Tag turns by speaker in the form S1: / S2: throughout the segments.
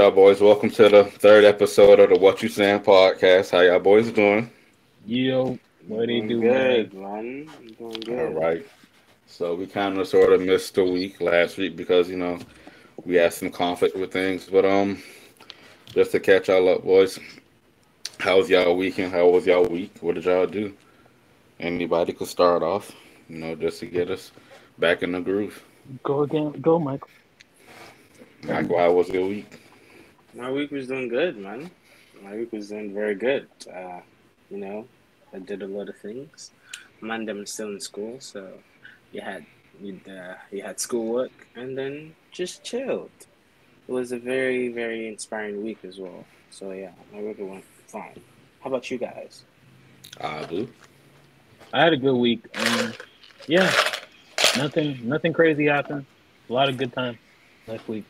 S1: right, y'all boys. Welcome to the third episode of the What You Saying podcast. How y'all boys doing?
S2: Yo, what they do,
S3: good,
S2: man?
S3: man. Doing good.
S1: All right. So we kind of sort of missed a week last week because you know we had some conflict with things, but um, just to catch y'all up, boys. How was y'all weekend? How was y'all week? What did y'all do? Anybody could start off, you know, just to get us back in the groove.
S2: Go again, go, Michael.
S1: Michael, how was your week?
S3: My week was doing good, man. My week was doing very good. Uh, you know, I did a lot of things. Monday I'm still in school, so you had you uh, you had schoolwork and then just chilled. It was a very very inspiring week as well. So yeah, my week went fine. How about you guys?
S1: Ah, blue.
S2: I had a good week. Um, yeah, nothing, nothing crazy happened. A lot of good time last week.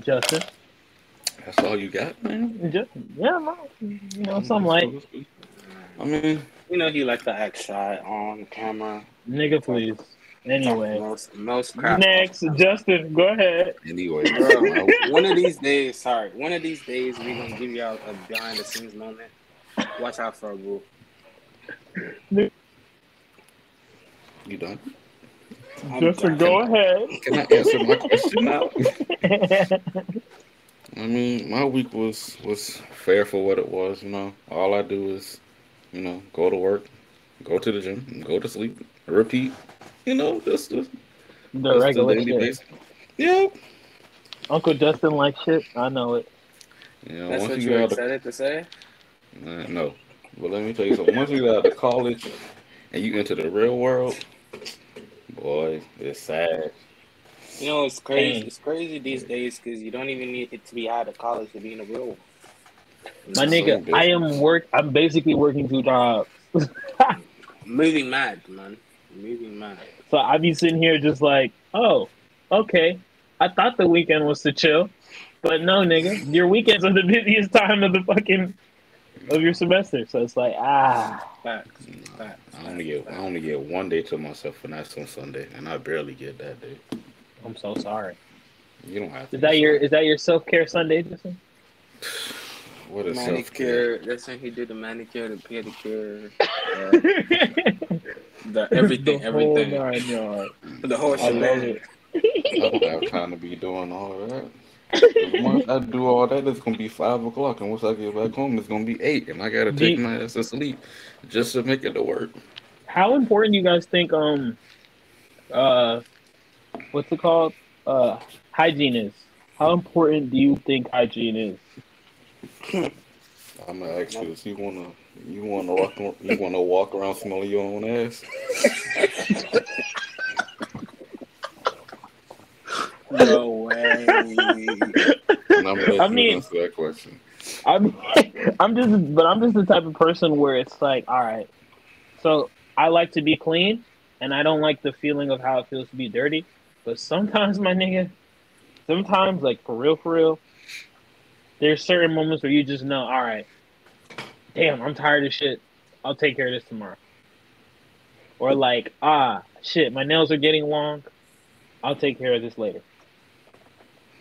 S2: Justin,
S1: That's all you got, man.
S2: just yeah, man. You know, something like
S1: I mean,
S3: You know he like to act shy on camera.
S2: nigga, please. Anyway,
S3: most most crap.
S2: next, Justin, go ahead.
S1: anyway.
S3: Bro, one of these days, sorry, one of these days we're gonna give y'all a behind the scenes moment. Watch out for a boo.
S1: you done?
S3: I'm
S2: Justin,
S3: done.
S2: go ahead.
S1: Can I answer my question now? I mean, my week was was fair for what it was. You know, all I do is, you know, go to work, go to the gym, go to sleep, repeat. You know, just, just,
S2: the
S1: just
S2: regular
S1: daily
S2: shit.
S1: basis. Yeah.
S2: Uncle Justin like shit. I know it.
S1: You know,
S3: That's
S1: once
S3: what
S1: you
S3: you
S1: get out
S3: excited to say.
S1: uh, no, but let me tell you something. Once you get out of college and you enter the real world, boy, it's sad.
S3: You know, it's crazy.
S2: Dang.
S3: It's crazy these days because you don't even need it to be out of college to be in a real. one.
S2: My
S1: Same
S2: nigga, I am work. I'm basically working two jobs.
S3: Moving mad, man. Moving mad.
S2: So I be sitting here just like, oh, okay. I thought the weekend was to chill, but no, nigga, your weekends are the busiest time of the fucking of your semester. So it's like, ah,
S3: Facts. Facts.
S1: I only get I only get one day to myself, and that's on Sunday, and I barely get that day.
S2: I'm so sorry.
S1: You don't have to.
S2: Is that your
S1: sorry.
S2: is that your self care Sunday, Justin?
S1: What is self care?
S3: Manicure. That's when he did the manicure, the pedicure, uh, the everything,
S2: The
S3: everything,
S2: whole nine yards.
S3: the whole
S2: I love
S3: shebang.
S2: it.
S1: I don't have time to be doing all of that. 'Cause Once I do all that, it's gonna be five o'clock, and once I get back home, it's gonna be eight, and I gotta take
S2: you-
S1: my ass to sleep just to make it to work.
S2: How important you guys think um uh what's it called? Uh hygiene is. How important do you think hygiene is?
S1: I'm gonna ask you: Is you wanna you wanna walk you wanna walk around smelling your own ass?
S3: No way.
S2: I mean-
S1: answer that question.
S2: I'm I'm just but I'm just the type of person where it's like, all right. So I like to be clean and I don't like the feeling of how it feels to be dirty. But sometimes my nigga, sometimes like for real, for real, there's certain moments where you just know, all right, damn, I'm tired of shit. I'll take care of this tomorrow. Or like, ah, shit, my nails are getting long. I'll take care of this later.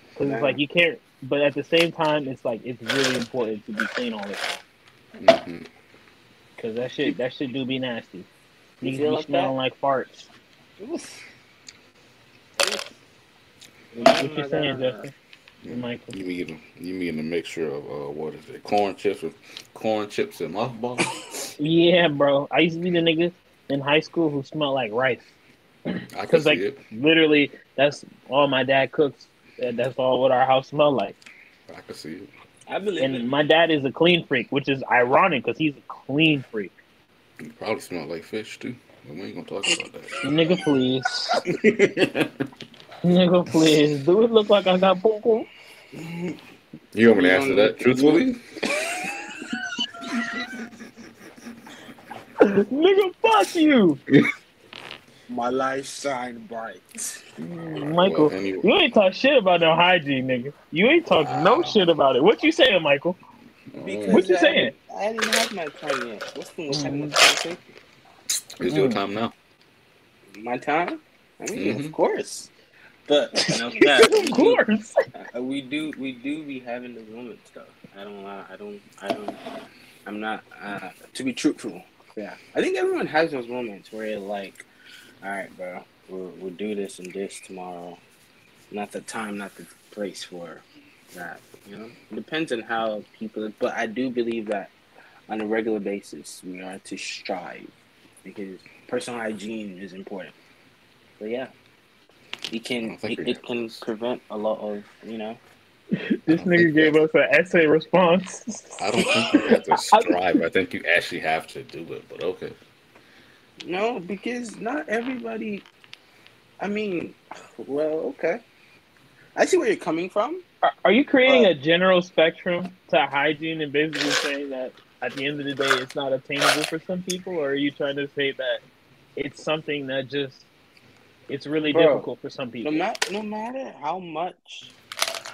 S2: Because it's like you can't, but at the same time, it's like it's really important to be clean all the time. Because that shit, that shit do be nasty.
S3: You feel
S2: be
S3: like
S2: smelling like farts.
S3: Oof.
S2: What you saying, Justin? Michael.
S1: You mean you mean a mixture of uh, what is it? Corn chips with corn chips and mothballs?
S2: Yeah, bro. I used to be the nigga in high school who smelled like rice.
S1: I can
S2: Because
S1: see
S2: like
S1: it.
S2: literally, that's all my dad cooks. That's all what our house smelled like.
S1: I can see it.
S3: I believe
S2: And
S3: it.
S2: my dad is a clean freak, which is ironic because he's a clean freak.
S1: You probably smell like fish too. We ain't gonna talk about that.
S2: Nigga, please.
S1: that.
S2: Nigga, please. Do it look like I got poo poo?
S1: you want me to answer that truthfully?
S2: Nigga, fuck you.
S3: My life shine bright.
S2: Mm, Michael,
S1: Well, anyway.
S2: you ain't talk shit about no hygiene, nigga. You ain't talk no ah. shit about it. What you saying, Michael?
S3: Because
S2: What you
S3: I
S2: saying?
S3: I didn't have my time yet. What's the what's having a conversation?
S1: It's your mm. time now.
S3: My time? I mean,
S1: Mhm.
S3: of mm-hmm. course. But you know, yeah,
S2: of course.
S3: Uh, we do we do be having those moments though. I don't lie. I don't I don't I'm not uh to be truthful. Yeah. I think everyone has those moments where like, all right, bro, we'll we'll do this and this tomorrow. Not the time, not the place for that. You know? It depends on how people but I do believe that on a regular basis we are to strive because personal hygiene is important. But yeah. It can it, it can prevent a lot of, you know,
S2: This nigga gave us an essay response.
S1: I don't think you have to strive. I think you actually have to do it. But okay.
S3: No, because not everybody. I mean, well, okay. I see where you're coming from.
S2: Are, are you creating
S3: Uh,
S2: a general spectrum to hygiene and basically saying that at the end of the day it's not attainable for some people, or are you trying to say that it's something that just it's really
S3: Bro,
S2: difficult for some
S3: No
S2: people?
S3: matter, no matter how much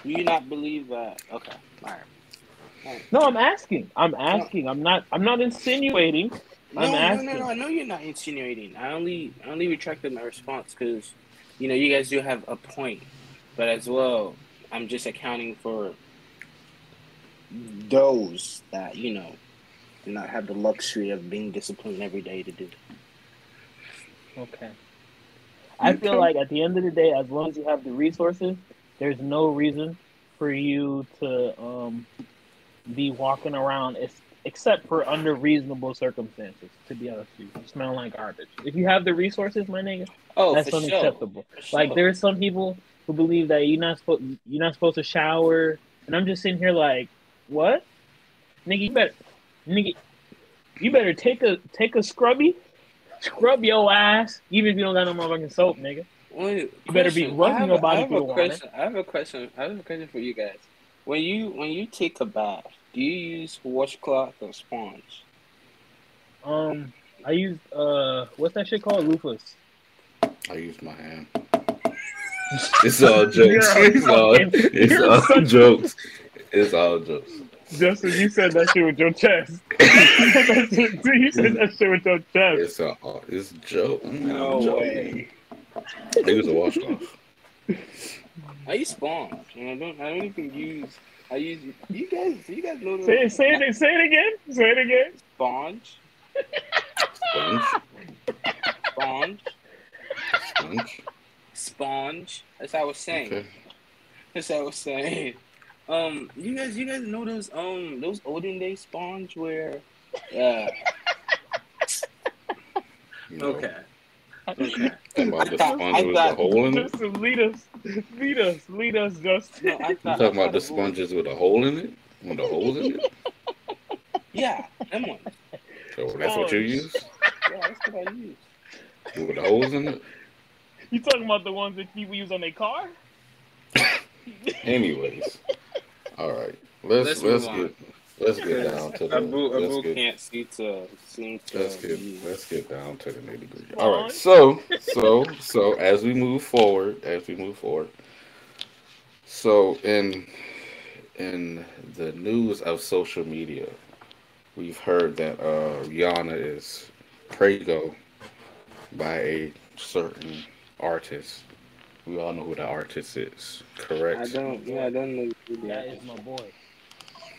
S3: do you not believe that. Okay, all right.
S2: No, I'm asking. I'm asking. I'm not. I'm not insinuating.
S3: No,
S2: I'm
S3: no,
S2: asking.
S3: no, no. I know you're not insinuating. I only, I only retracted my response because, you know, you guys do have a point, but as well, I'm just accounting for those that you know do not have the luxury of being disciplined every day to do.
S2: Okay. I feel like at the end of the day, as long as you have the resources, there's no reason for you to um, be walking around, ex- except for under reasonable circumstances. To be honest with you, you smell like garbage. If you have the resources, my nigga,
S3: Oh,
S2: that's
S3: for sure.
S2: unacceptable. Like
S3: sure.
S2: there's some people who believe that you're not supposed you're not supposed to shower, and I'm just sitting here like, what, nigga? You better, nigga, you better take a take a scrubby, scrub your ass, even if you don't got no motherfucking soap, nigga.
S3: Wait,
S2: You better be rubbing
S3: I have
S2: your
S3: a-
S2: body
S3: I have a question. I have a question. I have a question for you guys. When you when you take a bath, do you use washcloth or sponge?
S2: Um, I use uh, what's that shit called, loofahs.
S1: I use my hand. It's all jokes. It's all, it's all jokes. It's all jokes.
S2: Justin, you said that shit with your chest. you said that shit with your chest.
S1: It's a it's a joke.
S3: No
S1: I'm
S3: way.
S1: I use a washcloth.
S3: I use sponge. And I don't. I don't even use. I use. You guys. You guys know the
S2: Say, say it, say it again. Say it again.
S3: sponge.
S1: Sponge.
S3: Sponge.
S1: Sponge.
S3: Sponge. That's what I was saying.
S1: Okay.
S3: That's what I was saying. Um, you guys, you guys know those um those olden day sponge where, uh,
S1: You know,
S3: okay, okay.
S1: Talking about the
S3: I thought-
S1: sponge
S3: I
S1: with the
S3: thought-
S1: hole in it.
S2: Lead us, lead us, lead us, Justin.
S3: No, I
S1: You talking
S3: I
S1: about the
S3: it was-
S1: sponges with a hole in it? With the holes in it?
S3: Yeah, them ones.
S1: So that's what you use?
S3: Yeah, that's what I use.
S1: With the holes in it?
S2: You talking about the ones that people use on their car?
S1: Anyways. Alright. Let's
S3: Let's
S1: let's, get let's get down to the
S3: Abu,
S1: let's
S3: Abu
S1: get,
S3: can't see to seem to.
S1: let's get
S3: be-
S1: let's get down to the nitty gritty.
S2: Come
S1: All
S2: on.
S1: right. So so so as we move forward, as we move forward. So in in the news of social media, we've heard that uh, Rihanna is prego by a certain artist. We all know who the artist is, correct?
S3: I don't. Yeah, I don't know. who
S2: That
S3: that
S2: is my boy.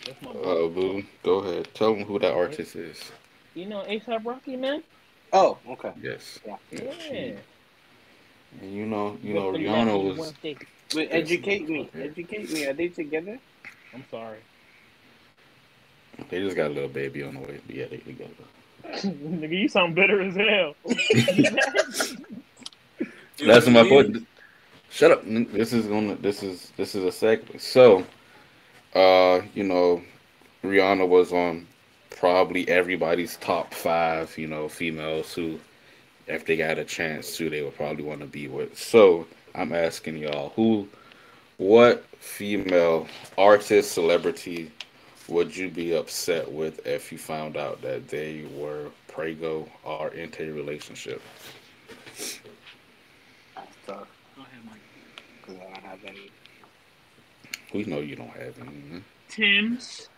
S2: That's my boy.
S1: Uh, Boo, go ahead. Tell them who that artist is.
S2: You know ASAP Rocky, man?
S3: Oh, okay.
S1: Yes.
S3: Yeah.
S2: Yeah.
S1: And you know, you know,
S2: Good for
S1: Rihanna
S2: nothing,
S1: was.
S2: one.
S3: Wait, educate me. Educate me. Are they together?
S2: I'm sorry.
S1: They just got a little baby on the way. But yeah, they together.
S2: Nigga, you sound bitter as hell.
S1: That's my point. Shut up. This is gonna. This is this is a segment. So, uh, you know, Rihanna was on probably everybody's top five. You know, females who, if they got a chance to, they would probably want to be with. So, I'm asking y'all, who, what female artist, celebrity, would you be upset with if you found out that they were prego or into a relationship?
S3: That's tough. Because I don't have any.
S1: We know you don't have any. man.
S2: Tems.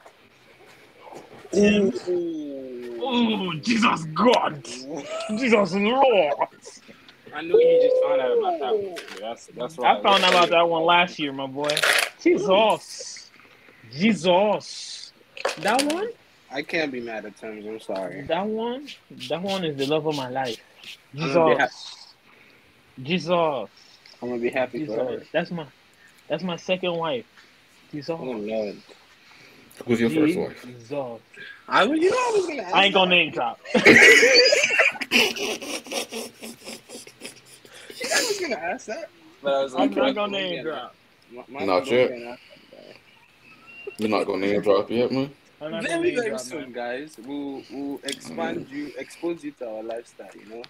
S2: Oh, Jesus God. Jesus Lord.
S3: I knew you just found out about that one. That's that's why
S2: I found out about that one last year, my boy. Jesus. Jesus. That one?
S3: I can't be mad at Tems. I'm sorry.
S2: That one? That one is the love of my life.
S3: I'm gonna be
S2: Jesus. Jesus.
S3: I'm gonna be happy for her.
S2: That's my that's my second wife. Jesus.
S3: Oh Lord.
S1: Who's your first wife?
S2: Jesus.
S3: I was, you know, I was gonna. Ask
S2: I ain't gonna name drop.
S3: I was gonna ask that, but I was
S2: I'm
S3: like,
S2: not
S3: my-
S2: gonna
S3: my-
S2: name drop.
S3: my- my-
S1: Not yet. You're not gonna name drop yet, man.
S2: I'm not gonna
S3: Very, very soon, guys. We'll we'll expand mm. you, expose you to our lifestyle. You know.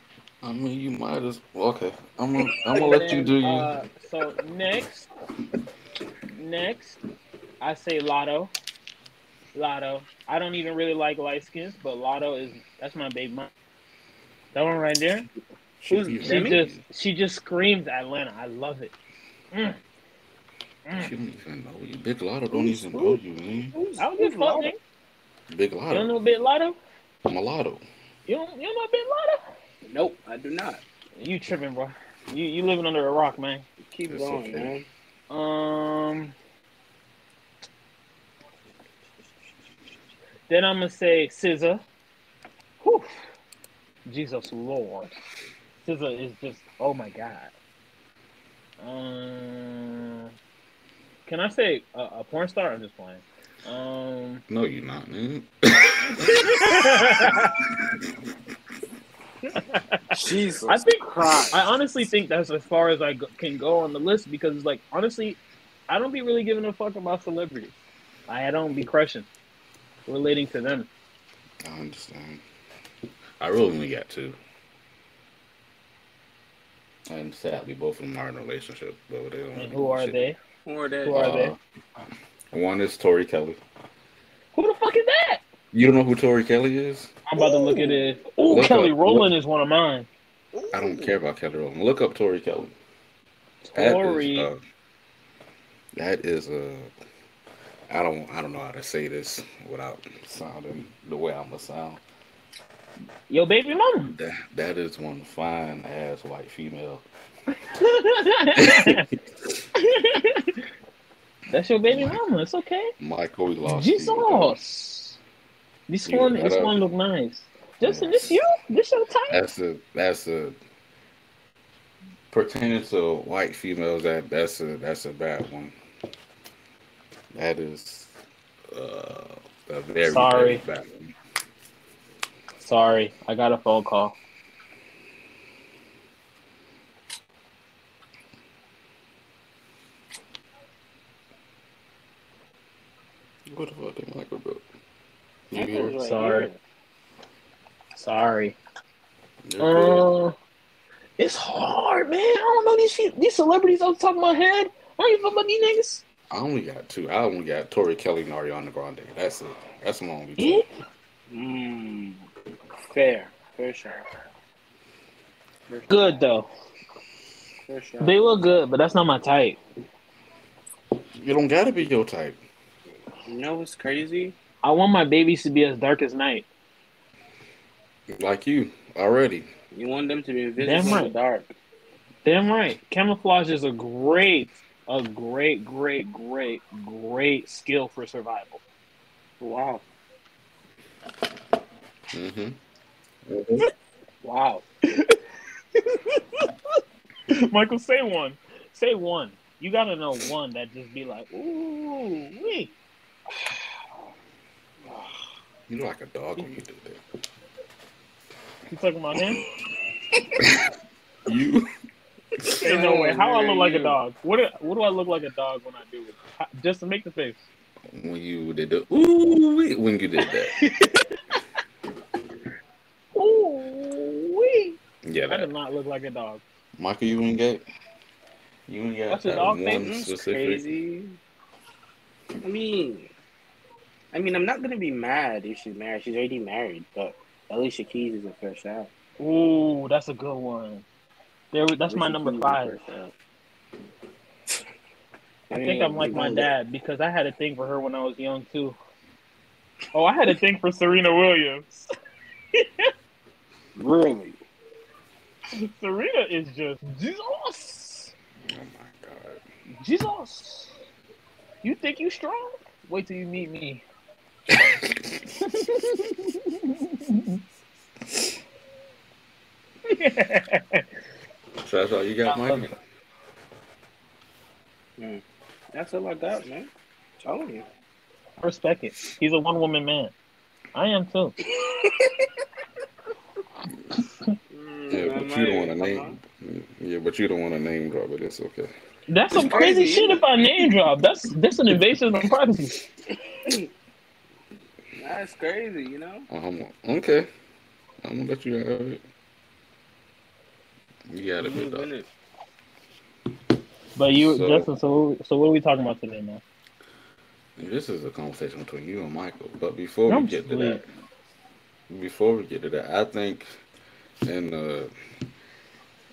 S1: I mean, you might as well. Okay, I'm gonna, I'm gonna let you do you.
S2: Uh, so next, next, I say Latto. Latto. I don't even really like light skins, but Latto is that's my baby mom. That one right there.
S3: Who's
S2: She
S3: Demi?
S2: just she just screams Atlanta. I love it. Mm.
S1: She
S2: Mm.
S1: don't even know you. Big Latto don't
S3: Who's-
S1: even know you, man.
S3: Who's,
S2: I don't give a
S3: who's
S2: fuck,
S3: Latto?
S2: nigga.
S1: Big
S2: You don't know Big Latto?
S1: I'm a Latto.
S2: You don't you don't know Big Latto?
S3: Nope, I do not.
S2: You tripping, bro? You you living under a rock, man.
S3: Keep
S1: It's
S3: going,
S1: okay.
S3: man.
S2: Um. Then I'm gonna say SZA. Whew. Jesus Lord. SZA is just oh my god. Um. Can I say a, a porn star? I'm just playing. Um.
S1: No, you're not, man.
S3: Jesus.
S2: I think
S3: Christ.
S2: I honestly think that's as far as I go, can go on the list because, like, honestly, I don't be really giving a fuck about celebrities. I don't be crushing, relating to them.
S1: I understand. I really only got two. And sadly, both of them are in a relationship, but they don't.
S2: And who are they?
S3: Who are they?
S2: Who are they?
S1: Uh, One is Tori Kelly.
S2: Who the fuck is that?
S1: You don't know who Tori Kelly is?
S2: I'm about to look at it. Oh,
S1: Look
S2: Kelly
S1: up-
S2: Rowland is one of mine.
S1: I don't care about Kelly Rowland. Look up Tori Kelly. That is,
S2: Tori.
S1: uh, that is uh, I don't I don't know how to say this without sounding the way I'm gonna sound.
S2: Yo, baby mama.
S1: That that is one fine ass white female.
S2: That's your baby mama. It's okay.
S1: Michael, we lost. you with that
S2: Jesus. This
S1: You
S2: one,
S1: look
S2: this
S1: up.
S2: one look nice. Justin,
S1: Yes.
S2: this you? This your type?
S1: That's a that's a pertaining to white females. That that's a that's a bad one. That is uh, a very
S2: Sorry.
S1: very bad one.
S2: Sorry, I got a phone call.
S1: What the fuck did Michael do? You
S3: Michael's
S1: here?
S2: Sorry. Sorry.
S1: You're.
S2: Uh, it's hard, man. I don't know these shit, these celebrities on top of my head. I don't even know about these niggas.
S1: I only got two. I only got Tori Kelly and Ariana Grande. That's it. That's my only two.
S2: Yeah.
S3: Mm, fair, fair shot. Fair shot.
S2: Good though.
S3: Fair shot.
S2: They look good, but that's not my type.
S1: You don't gotta be your type.
S3: You know what's crazy?
S2: I want my babies to be as dark as night.
S1: Like you already.
S3: You want them to be invisible
S2: Damn
S3: in
S2: right.
S3: the dark.
S2: Damn right. Camouflage is a great, a great, great, great, great skill for survival.
S3: Wow.
S1: Mm-hmm.
S3: Wow.
S2: Michael, say one. Say one. You gotta know one that just be like, ooh, wee.
S1: You look like a dog when you do that.
S2: You talking about him?
S1: You.
S2: Ain't no way. How I look like a dog? What do, what do I look like a dog when I do it? How- Just to make the face.
S1: When you did the ooh wee, when you did that.
S2: Ooh, wee.
S1: Yeah,
S2: I do
S1: that.
S2: not look like a dog.
S1: Michael, you ain't get. You ain't got
S2: What's a
S1: that
S2: dog
S1: one? Specific.
S3: crazy. I mean, I mean, I'm not gonna be mad if she's married. She's already married, but Alicia Keys is a fair shot.
S2: Ooh, that's a good one. There, that's my number
S3: Keys
S2: five.
S3: fair shot.
S2: I think I'm like my
S3: you know,
S2: dad because I had a thing for her when I was young too. Oh, I had a thing for Serena Williams.
S3: Really?
S2: Serena is just Jesus.
S1: Oh my god.
S2: Jesus. You think you strong? Wait till you meet me.
S1: So that's all you got,
S2: I
S1: Mike?
S3: Mm. That's all I got, man. Telling you.
S2: I respect it. He's a one woman man. I am too.
S3: Mm,
S1: Yeah, but you don't want to
S3: come
S1: name.
S3: on.
S1: Yeah, but you don't want to name drop it. It's okay.
S2: That's some crazy,
S3: crazy.
S2: shit if I name drop. That's that's an invasion of privacy.
S3: That's crazy, you know.
S1: Um, okay. I'm gonna let you have it. You got it, big dog.
S2: But you,
S1: So-
S2: Justin. So so what are we talking about today, man?
S1: This is a conversation between you and Michael. But before
S2: I'm
S1: we get to that, before we get to that, I think, and uh,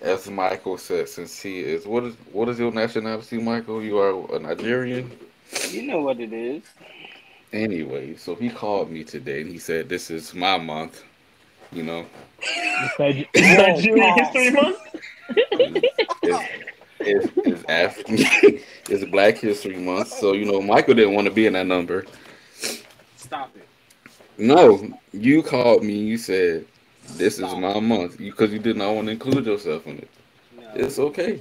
S1: as Michael said, since he is what is what is your nationality, Michael? You are a Nigerian.
S3: You know what it is.
S1: Anyway, so he called me today and he said, "This is my month." You know,
S2: It's Niger- it's Nigerian History Month.
S1: it's, it's, it's African, it's Black History Month. So you know, Michael didn't want to be in that number.
S3: Stop it.
S1: No, you called me. You said this is my month because you did not want to include yourself in it.
S3: No.
S1: It's okay.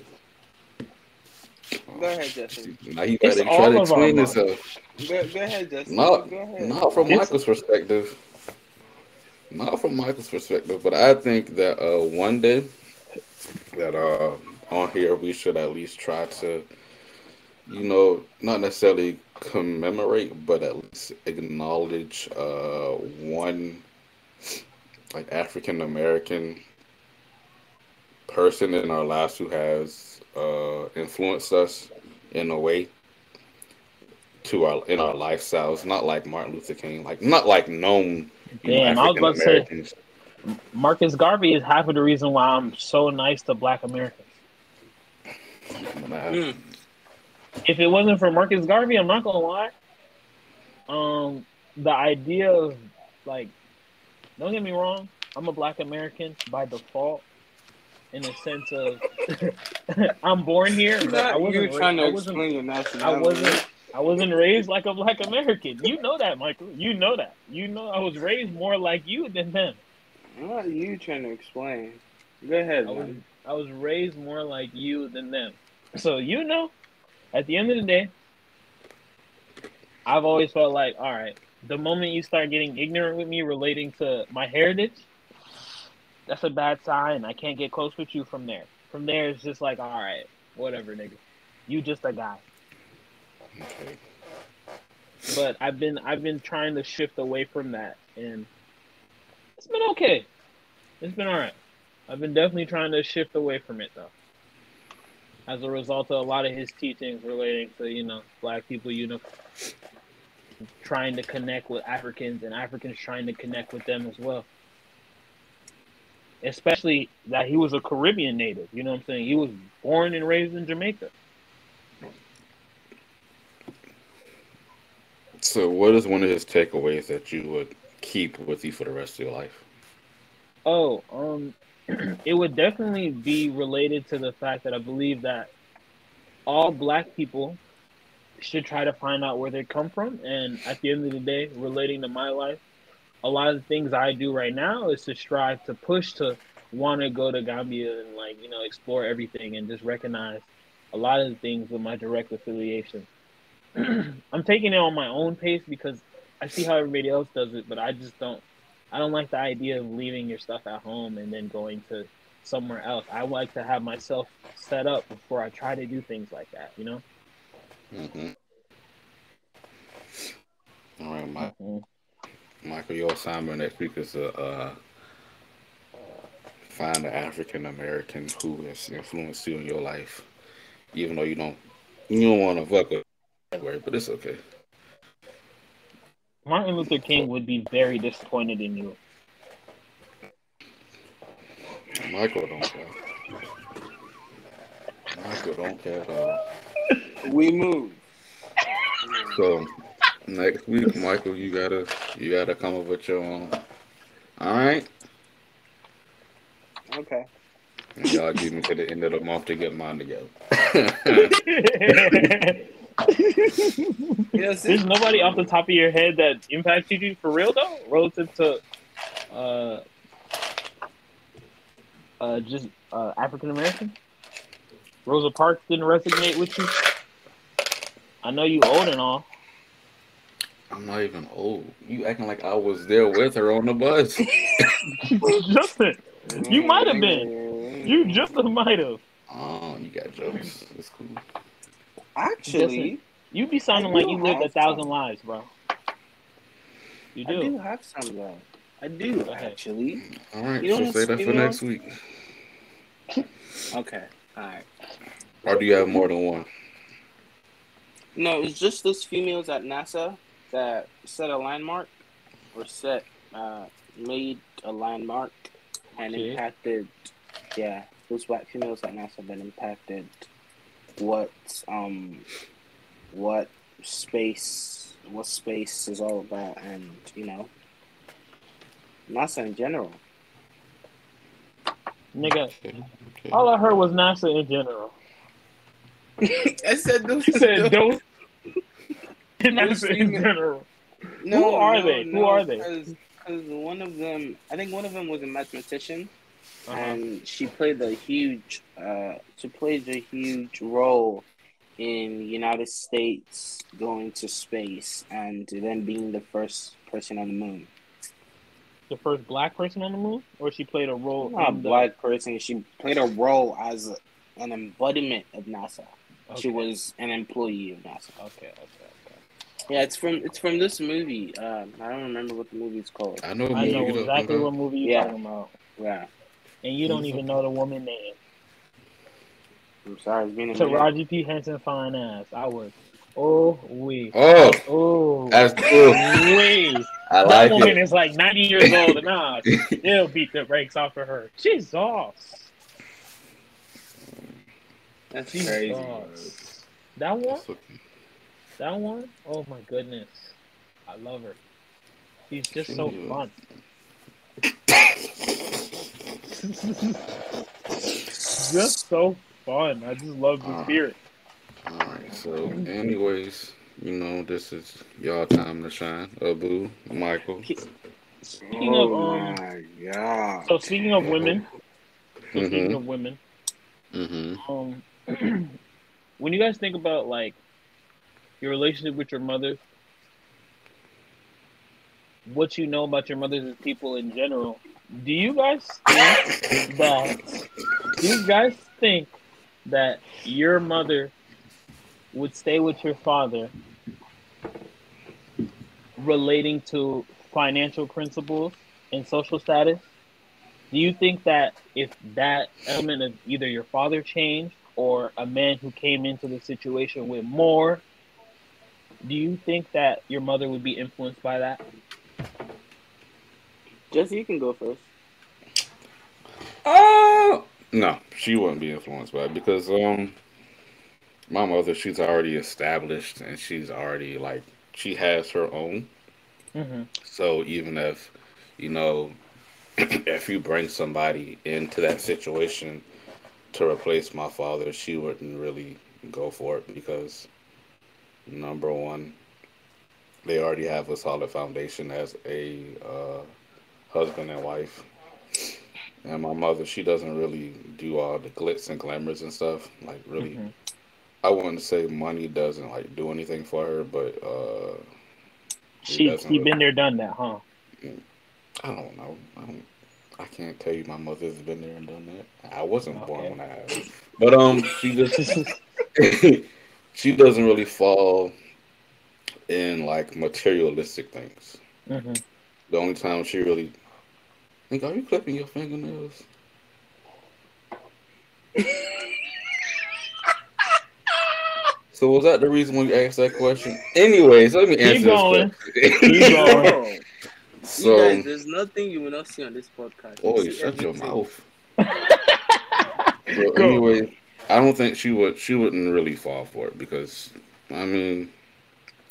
S3: Go ahead, Justin.
S1: Now he
S2: It's
S1: try to,
S2: all
S1: try to
S2: of our
S1: explain
S2: months.
S1: himself.
S3: Go, go ahead, Justin.
S1: Not,
S3: ahead.
S1: not from
S2: It's-
S1: Michael's perspective. Not from Michael's perspective, but I think that uh, one day that uh, on here we should at least try to, you know, not necessarily commemorate, but at least acknowledge uh, one like African American person in our lives who has uh, influenced us in a way to our in our lifestyles. Not like Martin Luther King, like not like known. you know,
S2: Damn, I was about to say Marcus Garvey is half of the reason why I'm so nice to Black Americans.
S3: Mm.
S2: if it wasn't for Marcus Garvey, I'm not gonna lie. Um, the idea of like, don't get me wrong, I'm a Black American by default, in a sense of I'm born here, I wasn't.
S3: you
S2: ra-
S3: trying to
S2: I wasn't.
S3: explain your nationality.
S2: I wasn't. I wasn't raised like a Black American. You know that, Michael. You know that. You know I was raised more like you than them.
S3: Not you trying to explain. Go ahead,
S2: I was
S3: man.
S2: I was raised more like you than them. So you know, at the end of the day, I've always felt like, all right, the moment you start getting ignorant with me relating to my heritage, that's a bad sign. I can't get close with you from there. From there, it's just like, all right, whatever, nigga. You just a guy.
S1: okay.
S2: But I've been I've been trying to shift away from that, and it's been okay. It's been all right. I've been definitely trying to shift away from it though. As a result of a lot of his teachings relating to you know black people, you know, trying to connect with Africans and Africans trying to connect with them as well. Especially that he was a Caribbean native. You know what I'm saying? He was born and raised in Jamaica.
S1: So, what is one of his takeaways that you would keep with you for the rest of your life?
S2: Oh, um, it would definitely be related to the fact that I believe that all black people should try to find out where they come from. And at the end of the day, relating to my life, a lot of the things I do right now is to strive to push to want to go to Gambia and like, you know, explore everything and just recognize a lot of the things with my direct affiliation. I'm taking it on my own pace because I see how everybody else does it, but I just don't I don't like the idea of leaving your stuff at home and then going to somewhere else. I like to have myself set up before I try to do things like that, you know?
S1: Mm-hmm. All right, Mike.
S2: Mhm.
S1: Michael, your assignment next week is to uh, find an African American who has influenced you in your life, even though you don't you don't want to fuck with that word, but it's okay.
S2: Martin Luther King would be very disappointed in you.
S1: Michael don't care. Michael don't care at all.
S3: We move.
S1: So next week, Michael, you gotta you gotta come up with your own. All right.
S3: Okay.
S1: And y'all give me to the end of the month to get mine together.
S3: Yes,
S2: There's nobody off the top of your head that impacted you for real though, relative to uh uh just uh African American. Rosa Parks didn't resonate with you. I know you old and all.
S1: I'm not even old. You acting like I was there with her on the bus.
S2: Justin, you might have been. You just might have.
S1: Oh, you got jokes. It's cool.
S3: Actually,
S2: You be sounding like you lived a thousand
S3: some.
S2: lives, bro. You
S3: I
S2: do.
S3: do have some though. I do actually.
S1: All right,
S3: You know
S1: so say that for next week.
S3: Okay. All right.
S1: Or do you have more than one?
S3: No, it's just those females at NASA that set a landmark or set uh, made a landmark and
S2: Okay.
S3: impacted. Yeah, those black females at NASA that impacted what um what space what space is all about and you know NASA in general.
S2: Nigga,
S1: Okay. okay.
S2: all I heard was NASA in general.
S3: I said those.
S2: Said don't.
S3: Those
S2: NASA in general.
S3: No,
S2: Who are
S3: no,
S2: they? Who are they?
S3: Because one of them, I think one of them was a mathematician,
S2: Uh-huh.
S3: and she played a huge, uh, she played a huge role in United States going to space and then being the first person on the moon.
S2: The first black person on the moon, or she played a role
S3: Not a
S2: the-
S3: black person. She played a role as an embodiment of NASA. She was an employee of NASA.
S2: Okay, okay, okay.
S3: Yeah, it's from it's from this movie. Um, I don't remember what the movie's called.
S1: I know.
S2: I know exactly what movie you're
S3: Yeah.
S2: talking about,
S3: Yeah,
S2: and you don't even know the woman name.
S3: I'm sorry, it's been a minute.
S2: Taraji P Henson, fine ass. I would. Oh we.
S1: Oh,
S2: Oh.
S1: that's cool.
S2: Wait.
S1: I
S2: That
S1: like
S2: woman
S1: it.
S2: is like 90 years old, and nah, they'll beat the brakes off of her. She's Jesus.
S3: That's
S2: Jesus.
S3: crazy.
S2: That one?
S1: That's okay.
S2: That one? Oh my goodness. I love her. She's just so
S1: Yeah.
S2: fun. just so fun. I just love the
S1: Uh,
S2: spirit.
S1: All right. So, anyways, you know, this is y'all time to shine. Abu, Michael.
S2: Speaking of, um,
S3: my god.
S2: So speaking of women, so speaking
S1: Mhm.
S2: of women,
S1: Mm-hmm.
S2: um, when you guys think about like your relationship with your mother, what you know about your mothers people in general, do you guys think that do you guys think that your mother would stay with your father relating to financial principles and social status? Do you think that if that element of either your father changed or a man who came into the situation with more, do you think that your mother would be influenced by that?
S3: Jesse, you can go first.
S1: Oh no, she wouldn't be influenced by it because um, my mother she's already established and she's already like she has her own.
S2: Mm-hmm.
S1: So even if you know if you bring somebody into that situation to replace my father, she wouldn't really go for it because number one, they already have a solid foundation as a uh, husband and wife. And my mother, she doesn't really do all the glitz and glamours and stuff. Like really,
S2: Mhm.
S1: I wouldn't say money doesn't like do anything for her, but uh,
S2: She she
S1: really-
S2: been there, done that, huh?
S1: I don't know. I don't. I can't tell you my mother's been there and done that. I wasn't
S2: Okay.
S1: born when I had it. But um, she just she doesn't really fall in like materialistic things.
S2: hmm
S1: The only time she really think, are you clipping your fingernails? so was that the reason when you asked that question? Anyways, let me answer
S2: going.
S1: this
S2: Keep
S1: question.
S2: going.
S3: you
S1: so,
S3: guys, there's nothing you will not see on this podcast. Oh, You
S1: boy,
S3: see
S1: shut your mouth. So anyway, I don't think she would. She wouldn't really fall for it because, I mean,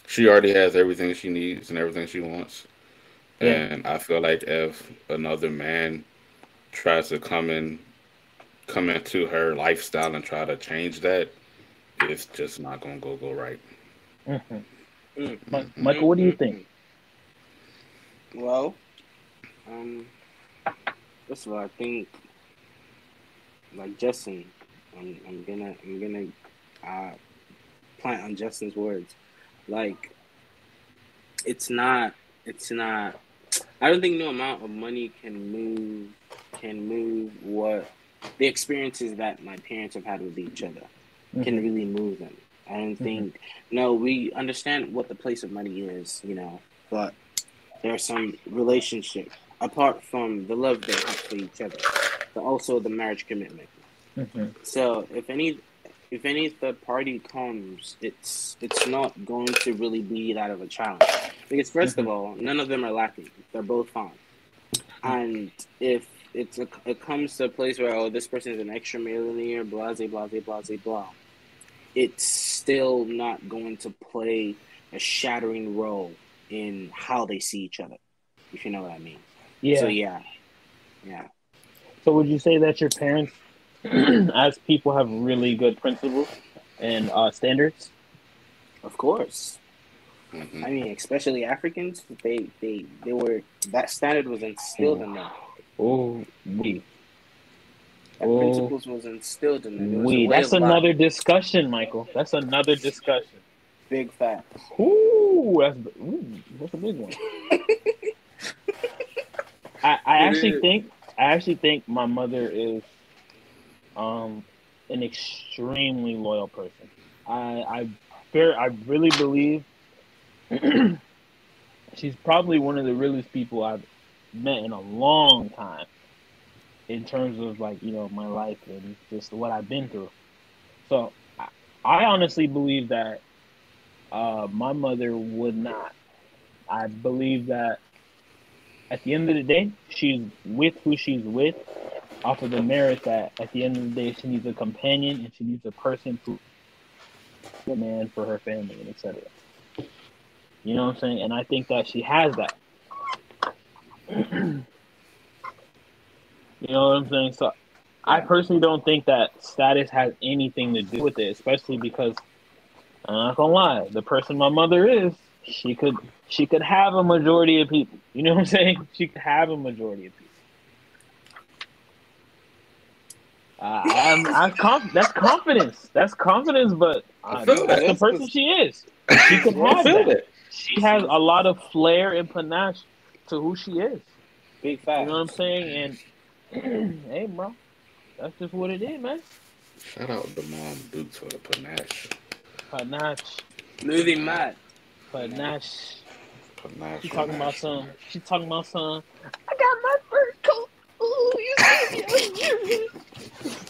S1: she already has everything she needs and everything she wants.
S2: Yeah.
S1: And I feel like if another man tries to come in come into her lifestyle and try to change that, it's just not gonna go go right.
S2: Mm-hmm.
S3: Mm.
S2: Michael, what do you think?
S3: Well, um, first of all, I think like Justin, I'm, I'm gonna I'm gonna uh, plant on Justin's words. Like, it's not it's not. I don't think no amount of money can move can move what the experiences that my parents have had with each other can
S2: Mhm.
S3: really move them. I don't think no, we understand what the place of money is, you know, but there are some relationships apart from the love they have for each other, but also the marriage commitment.
S2: Mhm.
S3: So if any if any third party comes, it's it's not going to really be that of a challenge. Because 1st of all, none of them are lacking. They're both fine. And if it's a, it comes to a place where oh this person is an extra millionaire, blah blah blah blah blah blah, it's still not going to play a shattering role in how they see each other. If you know what I mean.
S2: Yeah.
S3: So yeah, yeah.
S2: So would you say that your parents, as people, have really good principles and uh, standards?
S3: Of course.
S1: Mhm.
S3: I mean, especially Africans, they they they were that standard was instilled in them.
S2: Oh, we,
S3: That
S2: Oh.
S3: principles was instilled in them. It was a
S2: we. That's
S3: of life.
S2: another discussion, Michael. That's another discussion.
S3: big facts.
S2: Ooh, that's ooh, that's a big one. I, I actually think I actually think my mother is um an extremely loyal person. I I I really believe she's probably one of the realest people I've met in a long time in terms of like, you know, my life and just what I've been through. So I, I honestly believe that uh, my mother would not. I believe that at the end of the day, she's with who she's with off of the merit that at the end of the day, she needs a companion and she needs a person to a man for her family and etc. You know what I'm saying? And I think that she has that. you know what I'm saying? So I personally don't think that status has anything to do with it, especially because I'm not gonna lie, the person my mother is, she could she could have a majority of people. You know what I'm saying? She could have a majority of people. Uh, I'm, I'm conf- that's confidence. That's confidence, but uh, that's
S1: that.
S2: the person she is. She could
S1: I
S2: have
S1: feel
S2: that.
S1: that.
S2: She has a lot of flair and panache to who she is.
S3: Big
S2: fat.
S3: You
S2: know what I'm saying? And hey, bro, that's just what it is, man.
S1: Shout out to Mom Dukes for the panache.
S2: Panache,
S3: Movie mad.
S2: panache.
S1: Panache.
S2: She talking about some. She talking about some. I got my fur coat. Ooh, you see?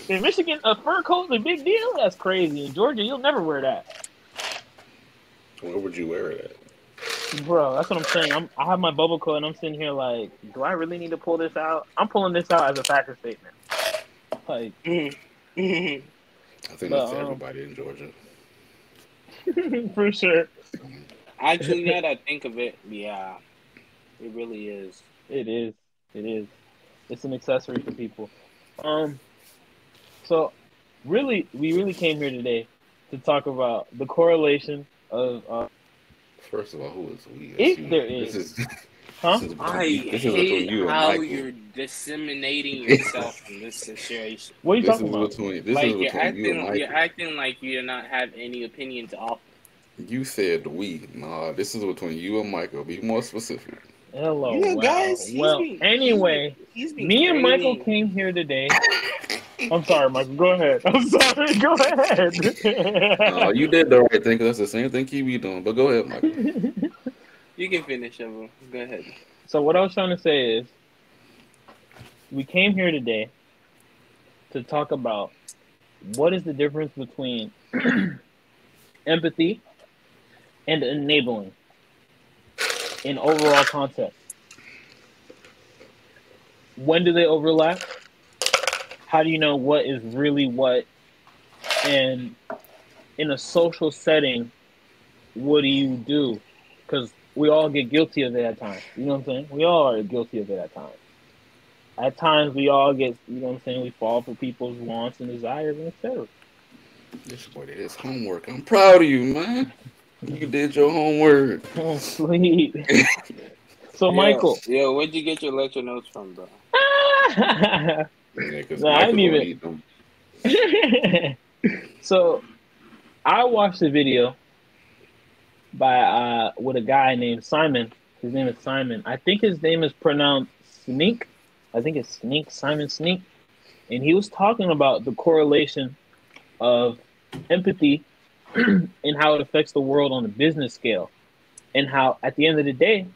S2: In Michigan, a fur coat is a big deal. That's crazy. In Georgia, you'll never wear that,
S1: Where would you wear it at?
S2: bro. That's what I'm saying. I'm, I have my bubble coat, and I'm sitting here like, do I really need to pull this out? I'm pulling this out as a fashion statement. Like.
S1: I think
S2: But,
S1: that's
S2: um,
S1: everybody in Georgia.
S2: for sure,
S3: Actually, now that I think of it, yeah, it really is.
S2: it is. It is. It's an accessory for people. Um. So, really, we really came here today to talk about the correlation of uh,
S1: First of all, who is we?
S2: If
S1: You-
S2: there
S1: this
S2: is.
S1: is
S2: huh?
S1: this is between
S3: I
S1: you- this is
S3: hate
S1: you
S3: how
S1: Michael.
S3: you're disseminating yourself in this situation.
S2: What are you
S1: This
S2: talking
S1: is
S2: about?
S1: between this
S3: like
S1: is
S3: you're
S1: between you and Michael.
S3: you're acting like you do not have any opinion to offer.
S1: You said we. Nah, this is between you and Michael. Be more specific.
S2: Hello,
S3: Yeah,
S2: wow.
S3: guys,
S2: Well,
S3: being-
S2: anyway,
S3: He's being
S2: me and Michael came here today. I'm sorry, Michael. Go ahead. I'm sorry. Go ahead.
S1: No, oh, you did the right thing. that's the same thing he be doing. But go ahead, Michael.
S3: You can finish, Evo. Go ahead.
S2: so what I was trying to say is, we came here today to talk about what is the difference between empathy and enabling in overall context. When do they overlap? How do you know what is really what? And in a social setting, what do you do? Because we all get guilty of it at times. You know what I'm saying? We all are guilty of it at times. at times we all get, you know what I'm saying, we fall for people's wants and desires and etc.
S1: This boy did his homework. I'm proud of you, man. You did your homework.
S2: Oh, sweet. so,
S3: Yo,
S2: Michael.
S3: Yo, where'd you get your lecture notes from, bro?
S2: yeah,
S1: Yeah, 'cause
S2: No, I didn't even- so, I watched a video by uh with a guy named Simon. His name is Simon. I think his name is pronounced Sneak. I think it's Sneak, Simon Sneak. And he was talking about the correlation of empathy and how it affects the world on a business scale. And how at the end of the day,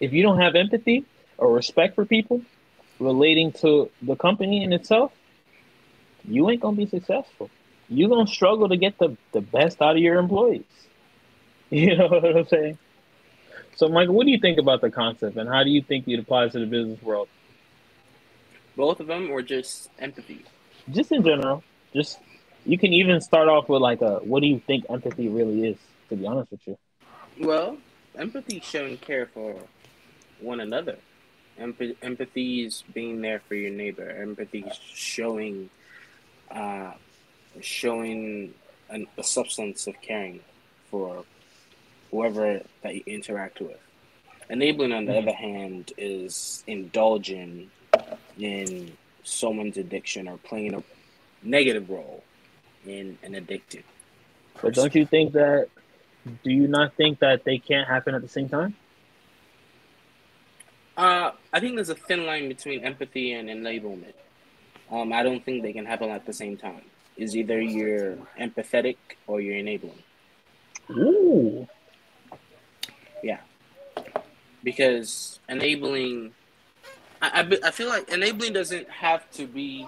S2: if you don't have empathy or respect for people relating to the company in itself, you ain't gonna be successful. You're gonna struggle to get the, the best out of your employees. You know what I'm saying? So, Michael, what do you think about the concept, and how do you think it applies to the business world,
S3: Both of them, or just empathy?
S2: just in general? Just you can even start off with like a, what do you think empathy really is? To be honest with you,
S3: Well, empathy is showing care for one another. Emp- empathy is being there for your neighbor. Empathy is showing, uh, showing an, a substance of caring for whoever that you interact with. Enabling, on the
S2: Mhm.
S3: other hand, is indulging in someone's addiction or playing a negative role in an addicted.
S2: but don't you think that? Do you not think that they can't happen at the same time?
S3: Uh, I think there's a thin line between empathy and enablement. Um, I don't think they can happen at the same time. Is either you're empathetic or you're enabling.
S2: Ooh, Yeah.
S3: Because enabling, I, I, I feel like enabling doesn't have to be.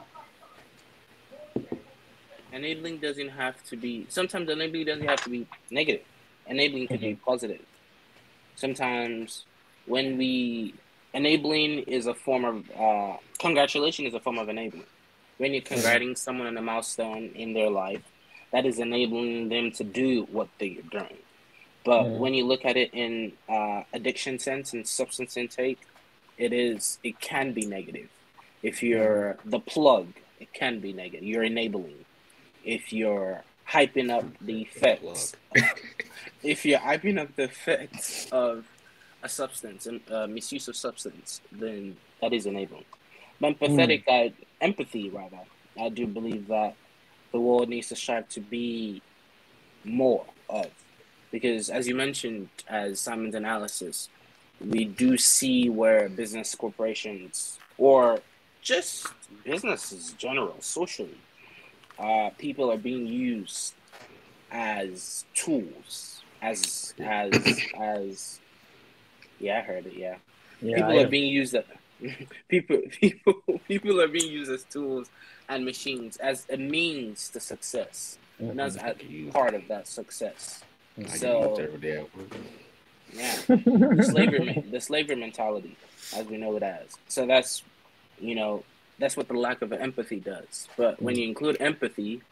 S3: Enabling doesn't have to be. Sometimes enabling doesn't have to be negative. Enabling could be positive. Sometimes when we enabling is a form of uh, congratulation is a form of enabling. When you're congrats someone on a milestone in their life, that is enabling them to do what they're doing. But
S2: Mhm.
S3: when you look at it in uh, addiction sense and substance intake, it is it can be negative. If you're the plug, it can be negative. You're enabling. If you're hyping up the effects, if you're hyping up the effects of a substance and uh, misuse of substance, then that is enabling. But empathetic, I, empathy rather, I do believe that the world needs to strive to be more of, because as you mentioned, as Simon's analysis, we do see where business corporations or just businesses general socially, uh, people are being used as tools, as as as yeah, I heard it. Yeah,
S2: yeah,
S3: people
S2: I
S3: are being used as people people people are being used as tools and machines as a means to success, not as part of that success.
S1: I
S3: So-
S1: used every day at work.
S3: Yeah, the slavery the slavery mentality, as we know it as. So that's you know that's what the lack of empathy does. But when mm. you include empathy,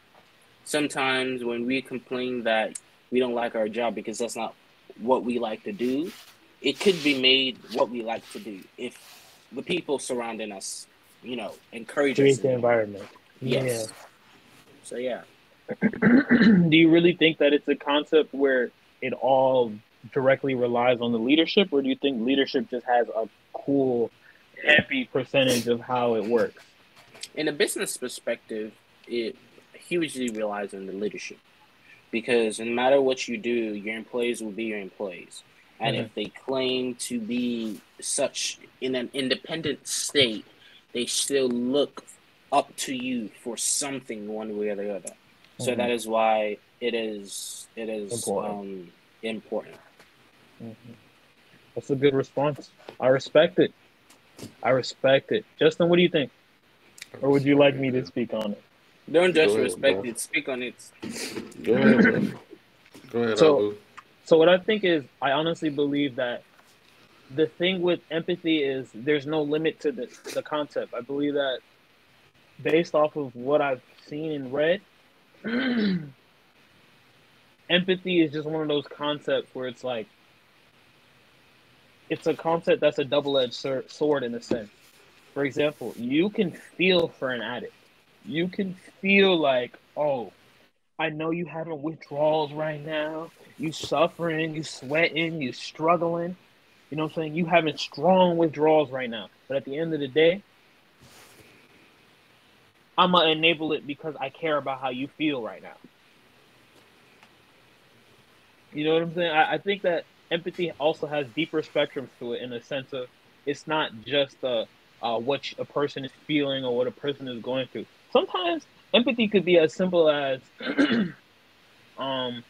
S3: sometimes when we complain that we don't like our job because that's not what we like to do, it could be made what we like to do if the people surrounding us, you know, encourage us.
S2: Create the environment.
S3: Yes. So yeah,
S2: do you really think that it's a concept where it all directly relies on the leadership, or do you think leadership just has a cool, happy percentage of how it works?
S3: In a business perspective, it hugely relies on the leadership because no matter what you do, your employees will be your employees. And if they claim to be such in an independent state, they still look up to you for something one way or the other. So
S2: Mhm.
S3: that is why it is it is
S2: Important.
S3: um, important.
S2: Mhm. That's a good response. I respect it. I respect it. Justin, what do you think? Or would you like me to speak on it?
S3: Don't just
S1: ahead,
S3: respect
S1: bro.
S3: it, speak on it.
S1: Go ahead, bro. Go ahead,
S2: So-
S1: Abu.
S2: So what I think is I honestly believe that the thing with empathy is there's no limit to the, the concept. I believe that based off of what I've seen and read, empathy is just one of those concepts where it's like it's a concept that's a double-edged sword- sword in a sense For example, you can feel for an addict. You can feel like, oh, I know you having withdrawals right now. You suffering, you sweating, you struggling. You know what I'm saying? You having strong withdrawals right now. But at the end of the day, I'm gonna enable it because I care about how you feel right now. You know what I'm saying? I, I think that empathy also has deeper spectrums to it in the sense of it's not just uh, uh, what a person is feeling or what a person is going through. Sometimes empathy could be as simple as, um,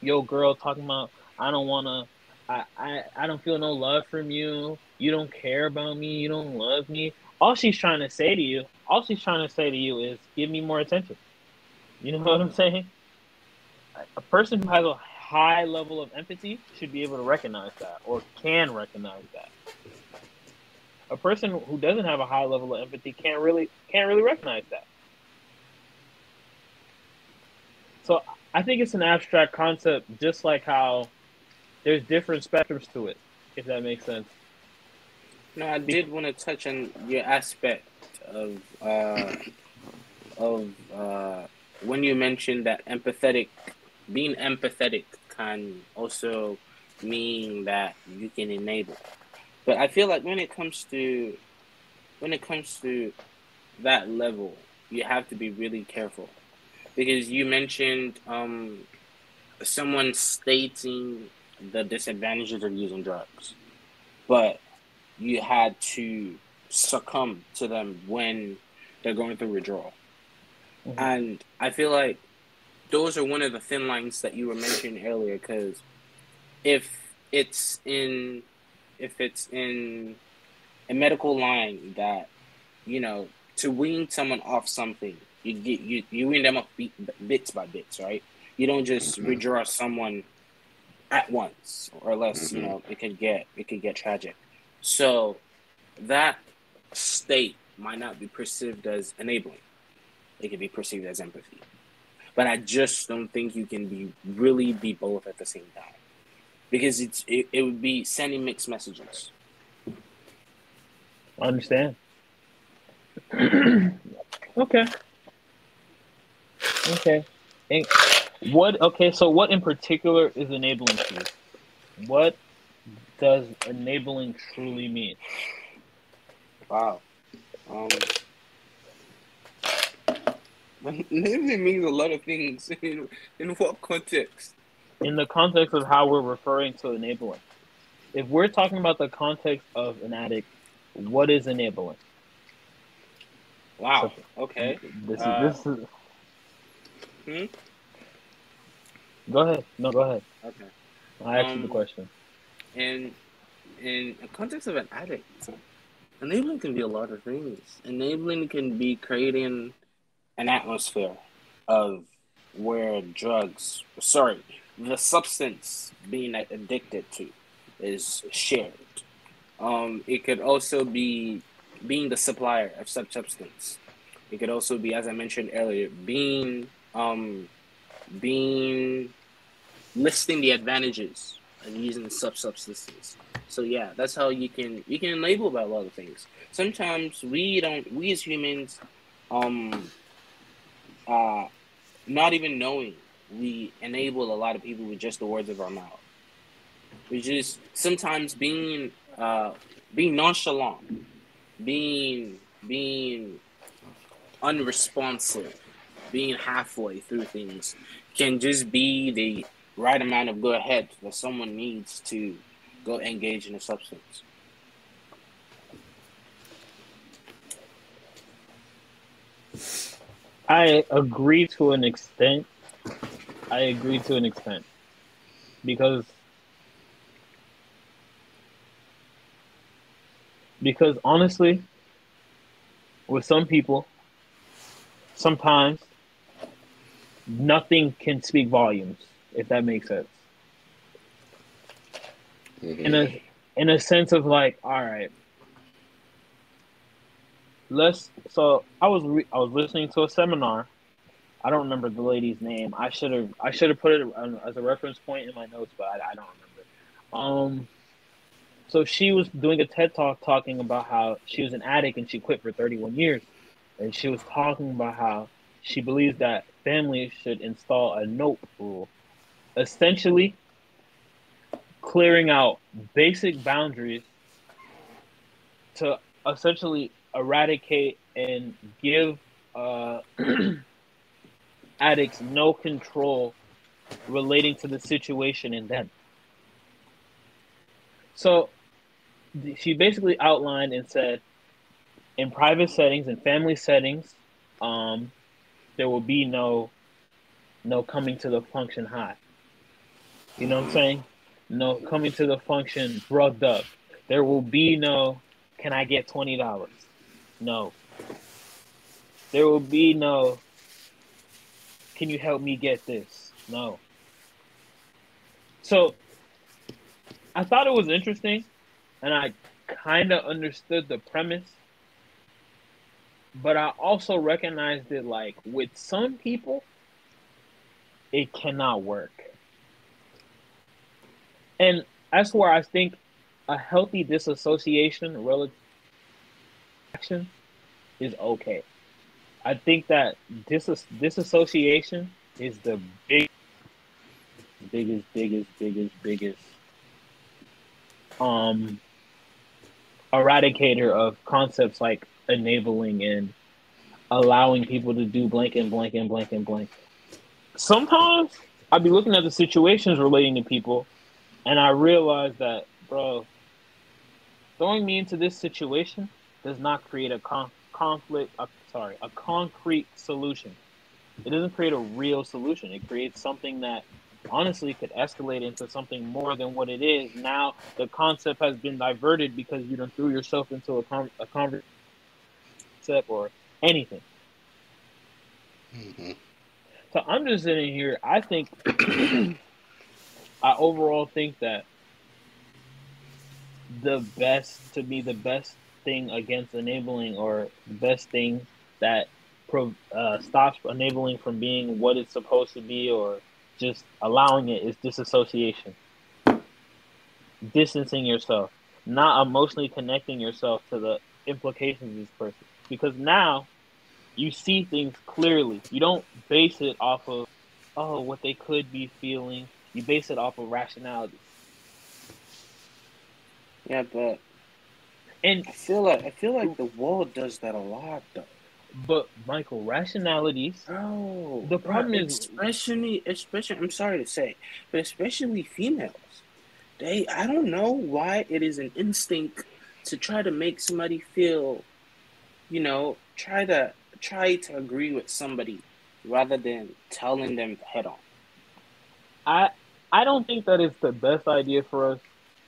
S2: yo, girl, talking about I don't wanna, I, I, I don't feel no love from you. You don't care about me. You don't love me. All she's trying to say to you, all she's trying to say to you is, give me more attention. You know what I'm saying? A person who has a high level of empathy should be able to recognize that or can recognize that. A person who doesn't have a high level of empathy can't really can't really recognize that. So I think it's an abstract concept, just like how there's different spectrums to it, if that makes sense.
S3: No, I did want to touch on your aspect of uh, of uh, when you mentioned that empathetic, being empathetic can also mean that you can enable. But I feel like when it comes to when it comes to that level, you have to be really careful because you mentioned um, someone stating the disadvantages of using drugs, but you had to succumb to them when they're going through withdrawal. Mm-hmm. And I feel like those are one of the thin lines that you were mentioning earlier because if it's in if it's in a medical line that you know to wean someone off something you get you you wean them off bits by bits right? You don't just mm-hmm. withdraw someone at once or else mm-hmm. you know it could get it could get tragic. So that state might not be perceived as enabling. It could be perceived as empathy. But I just don't think you can be really be both at the same time because it's it, it would be sending mixed messages.
S2: I understand. okay. Okay. And what? Okay. So, what in particular is enabling to you? What does enabling truly mean?
S3: Wow. Um, Enabling means a lot of things. In, in what context?
S2: In the context of how we're referring to enabling. If we're talking about the context of an addict, what is enabling?
S3: Wow. So, okay.
S2: This is uh, this is. Hmm. Go ahead. No, go ahead.
S3: Okay.
S2: I asked um, you the um, question.
S3: In in the context of an addict, enabling can be a lot of things. Enabling can be creating an atmosphere of where drugs, sorry, the substance being addicted to is shared. Um, it could also be being the supplier of such substance. It could also be, as I mentioned earlier, being um, being listing the advantages of using such substances. So yeah, that's how you can you can label about a lot of things. Sometimes we don't we as humans um uh, not even knowing, we enable a lot of people with just the words of our mouth. We just sometimes being uh, being nonchalant, being being unresponsive, being halfway through things can just be the right amount of go ahead that someone needs to go engage in a substance.
S2: I agree to an extent. I agree to an extent because because honestly, with some people, sometimes nothing can speak volumes. If that makes sense. Mm-hmm. In a in a sense of like, all right, let's so I was re- I was listening to a seminar. I don't remember the lady's name. I should have I should have put it as a reference point in my notes, but I, I don't remember. Um, So she was doing a TED talk talking about how she was an addict and she quit for 31 years. And she was talking about how she believes that families should install a nope rule. Essentially, clearing out basic boundaries to essentially eradicate and give uh, addicts no control relating to the situation in them. So she basically outlined and said in private settings and family settings, um, there will be no no coming to the function high. You know what I'm saying? No coming to the function drugged up. There will be no can I get twenty dollars? No. There will be no can you help me get this? No. So I thought it was interesting and I kind of understood the premise. But I also recognized that, like, with some people, it cannot work. And that's where I think a healthy disassociation relative action is okay. I think that dis- disassociation is the big, biggest, biggest, biggest, biggest um eradicator of concepts like enabling and allowing people to do blank and blank and blank and blank. Sometimes I'll be looking at the situations relating to people and I realize that, bro, throwing me into this situation does not create a con- conflict, uh, sorry, a concrete solution. It doesn't create a real solution. It creates something that honestly could escalate into something more than what it is. Now the concept has been diverted because you don't threw yourself into a, con- a conversation or anything. Mm-hmm. So I'm just sitting here. I think, I overall think that the best, to me, the best thing against enabling or the best thing that pro, uh, stops enabling from being what it's supposed to be or just allowing it is disassociation. Distancing yourself, not emotionally connecting yourself to the implications of this person. Because now you see things clearly. You don't base it off of, oh, what they could be feeling. You base it off of rationality.
S3: Yeah, but
S2: and
S3: I feel like I feel like the world does that a lot though.
S2: But Michael, rationalities.
S3: Oh,
S2: the problem is
S3: especially, especially. I'm sorry to say, but especially females. They, I don't know why it is an instinct to try to make somebody feel, you know, try to try to agree with somebody rather than telling them head on.
S2: I I don't think that it's the best idea for us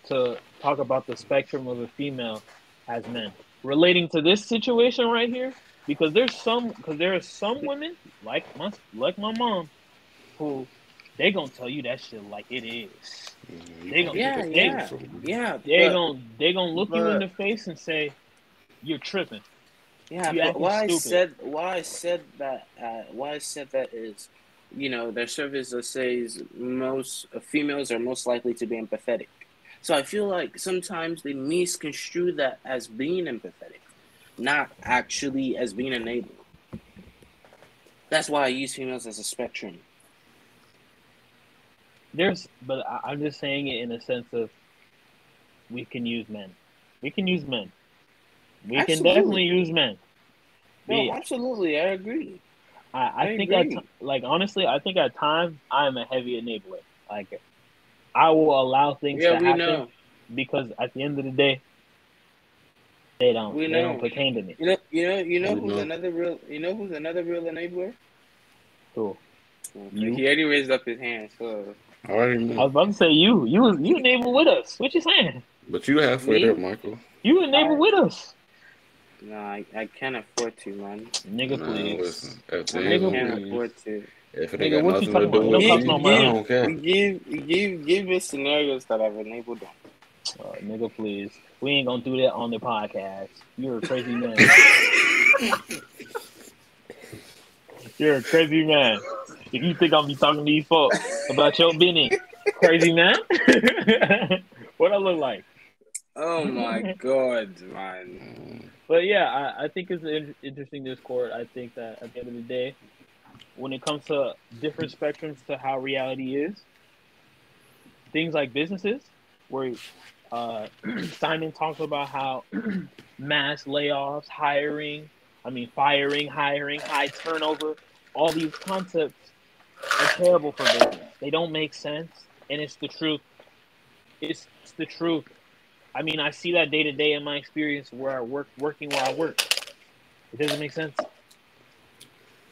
S2: to talk about the spectrum of a female as men. Relating to this situation right here, because there's some because there are some women like my like my mom who they gonna tell you that shit like it is.
S3: Mm-hmm. They gonna yeah they, yeah yeah
S2: they gonna they gonna look but, you in the face and say you're tripping.
S3: Yeah, you but why stupid. I said why I said that uh, why I said that is, you know, their surveys that says most uh, females are most likely to be empathetic. So I feel like sometimes they misconstrue that as being empathetic not actually as being enabled. That's why I use females as a spectrum.
S2: There's, but I'm just saying it in a sense of we can use men. We can use men. We absolutely. can definitely use men.
S3: No, yeah. absolutely, I agree.
S2: I, I, I think agree. at like honestly, I think at times I am a heavy enabler. Like I will allow things yeah, to happen know. because at the end of the day, they don't. We know. They don't pertain to me.
S3: You know. You know. You know who's know. another real. You know who's another real enabler?
S2: Who?
S3: You? He already raised up his hand. So.
S1: I already
S2: I was about to say you. You was you enable with us. What you saying?
S1: But you halfway there, Michael.
S2: You enable right. with us.
S3: No, I, I can't afford to, man.
S2: Nigga, please.
S3: Nigga, can't afford to.
S1: If it ain't Nigga, got nothing to do with
S3: you, no I don't. Give, give, give me scenarios that I've enabled them.
S2: Uh, nigga, please. We ain't gonna do that on the podcast. You're a crazy man. You're a crazy man. If you think I'll be talking to these folks about your business, crazy man. what I look like?
S3: Oh my god, man.
S2: But yeah, I, I think it's an in- interesting discord. I think that at the end of the day, when it comes to different spectrums to how reality is, things like businesses, where uh, Simon talks about how mass layoffs, hiring, I mean, firing, hiring, high turnover, all these concepts are terrible for business. They don't make sense, and it's the truth. It's, it's the truth. I mean, I see that day to day in my experience where I work, working where I work. It doesn't make sense.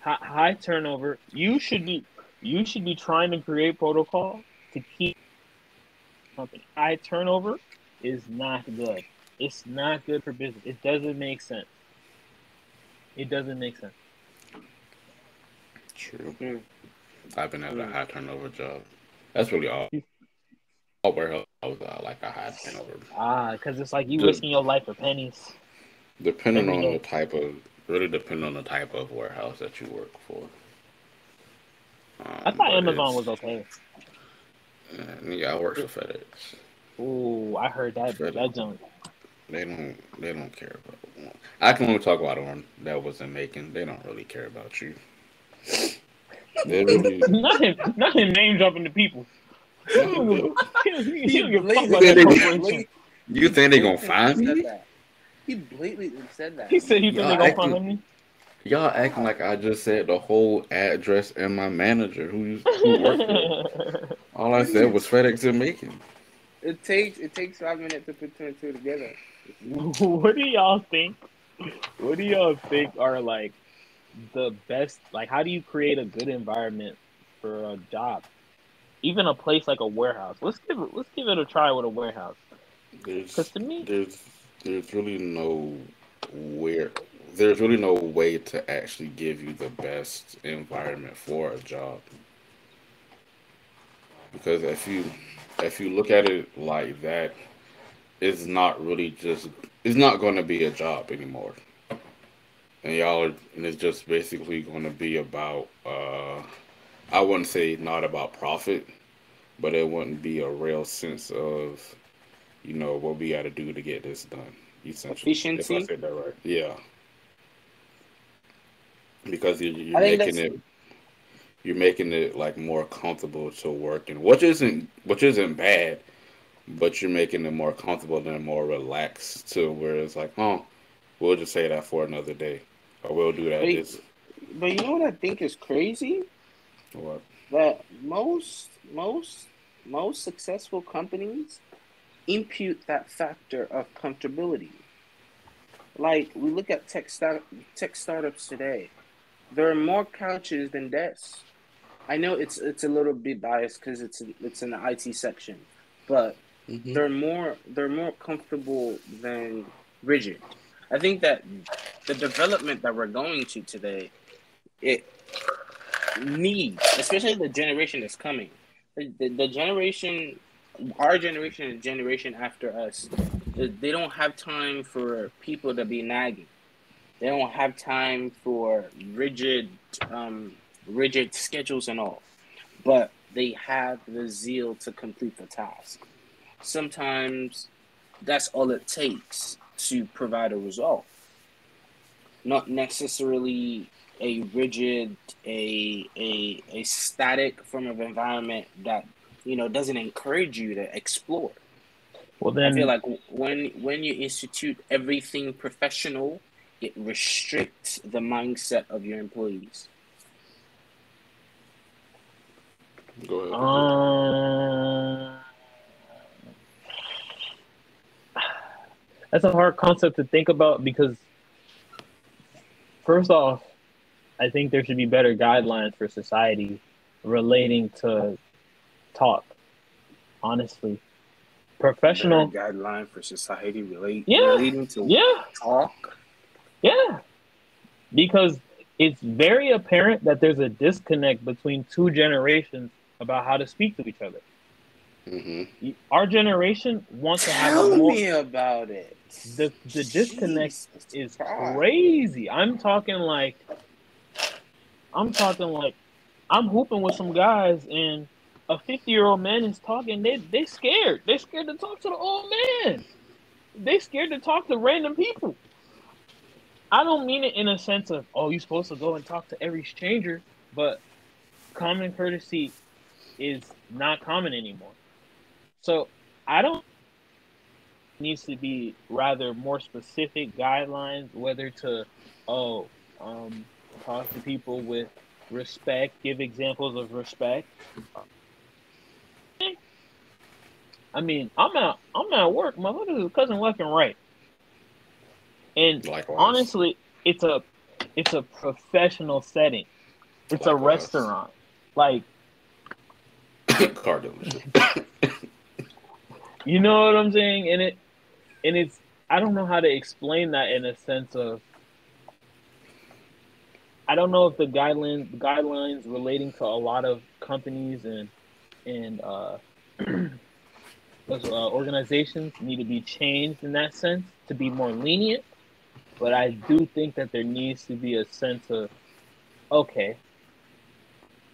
S2: High, high turnover. You should be, you should be trying to create protocol to keep company. High turnover is not good. It's not good for business. It doesn't make sense. It doesn't make sense.
S1: True.
S3: Mm.
S1: I've been at a
S3: Mm.
S1: high turnover job. That's really all. All warehouse was uh, like a high turnover.
S2: Ah, because it's like you
S1: Good.
S2: risking your life for pennies.
S1: Depending
S2: Every
S1: on
S2: day.
S1: the type of, really depending on the type of warehouse that you work for. Um,
S2: I thought Amazon was okay.
S1: Yeah, I work for FedEx.
S2: Ooh, I heard that
S1: Good.
S2: that junk.
S1: They don't. They don't care about. I can only talk about one that wasn't making. They don't really care about you. They really.
S2: not him, not him name dropping the people. He don't give a- he- he don't give a fuck about
S1: They-
S2: that
S1: they-
S2: corporation.
S1: You think they gonna find me?
S3: He blatantly said that.
S2: He said he think they gonna find me.
S1: Y'all acting like I just said the whole address and my manager who who worked there. All I said was FedEx and Macon.
S3: It takes it takes five minutes to put two and two together.
S2: what do y'all think? What do y'all think are like the best? Like, how do you create a good environment for a job? Even a place like a warehouse. Let's give it. Let's give it a try with a warehouse.
S1: There's
S2: Because to me,
S1: there's there's really no where there's really no way to actually give you the best environment for a job. Because if you if you look at it like that, it's not really just it's not going to be a job anymore. And y'all are, and it's just basically going to be about uh I wouldn't say not about profit, but it wouldn't be a real sense of you know what we got to do to get this done. Essentially,
S3: Efficiency?
S1: If I said that right, yeah. Because you're, you're making it, you're making it like more comfortable to work in, which isn't which isn't bad, but you're making it more comfortable and more relaxed to where it's like, oh, we'll just say that for another day, or we'll do that this.
S3: But you know what I think is crazy?
S1: Or,
S3: That most most most successful companies impute that factor of comfortability. Like we look at tech start, tech startups today, there are more couches than desks. I know it's it's a little bit biased because it's it's in the IT section, but
S1: Mhm.
S3: they're more they're more comfortable than rigid. I think that the development that we're going to today, it needs, especially the generation that's coming, the, the, the generation, our generation and generation after us, they don't have time for people to be nagging. They don't have time for rigid, um, rigid schedules and all, but they have the zeal to complete the task. Sometimes that's all it takes to provide a result. Not necessarily a rigid, a a a static form of environment that you know doesn't encourage you to explore.
S2: well then I
S3: feel like when when you institute everything professional, it restricts the mindset of your employees.
S1: Go ahead.
S2: um, that's a hard concept to think about because, first off, I think there should be better guidelines for society relating to talk. Honestly, professional.
S3: guideline for society relate
S2: Yeah.
S3: relating to
S2: Yeah,
S3: talk.
S2: Yeah. Because it's very apparent that there's a disconnect between two generations about how to speak to each other.
S1: hmm
S2: Our generation wants to have a
S3: Tell
S2: more.
S3: me about it.
S2: The the disconnect is
S3: Christ.
S2: crazy. I'm talking like, I'm talking like, I'm hooping with some guys and a 50 year old man is talking. They they scared. They're scared to talk to the old man. they scared to talk to random people. I don't mean it in a sense of oh you're supposed to go and talk to every stranger, but common courtesy is not common anymore. So I don't needs to be rather more specific guidelines whether to oh um, talk to people with respect, give examples of respect. I mean, I'm at I'm at work. My mother's cousin left and right, and
S1: Likewise.
S2: honestly, it's a it's a professional setting. It's a restaurant. Like
S1: car dealership.
S2: you know what I'm saying, and it and it's I don't know how to explain that in a sense of I don't know if the guidelines guidelines relating to a lot of companies and and uh, uh, organizations need to be changed in that sense to be more lenient. But I do think that there needs to be a sense of okay,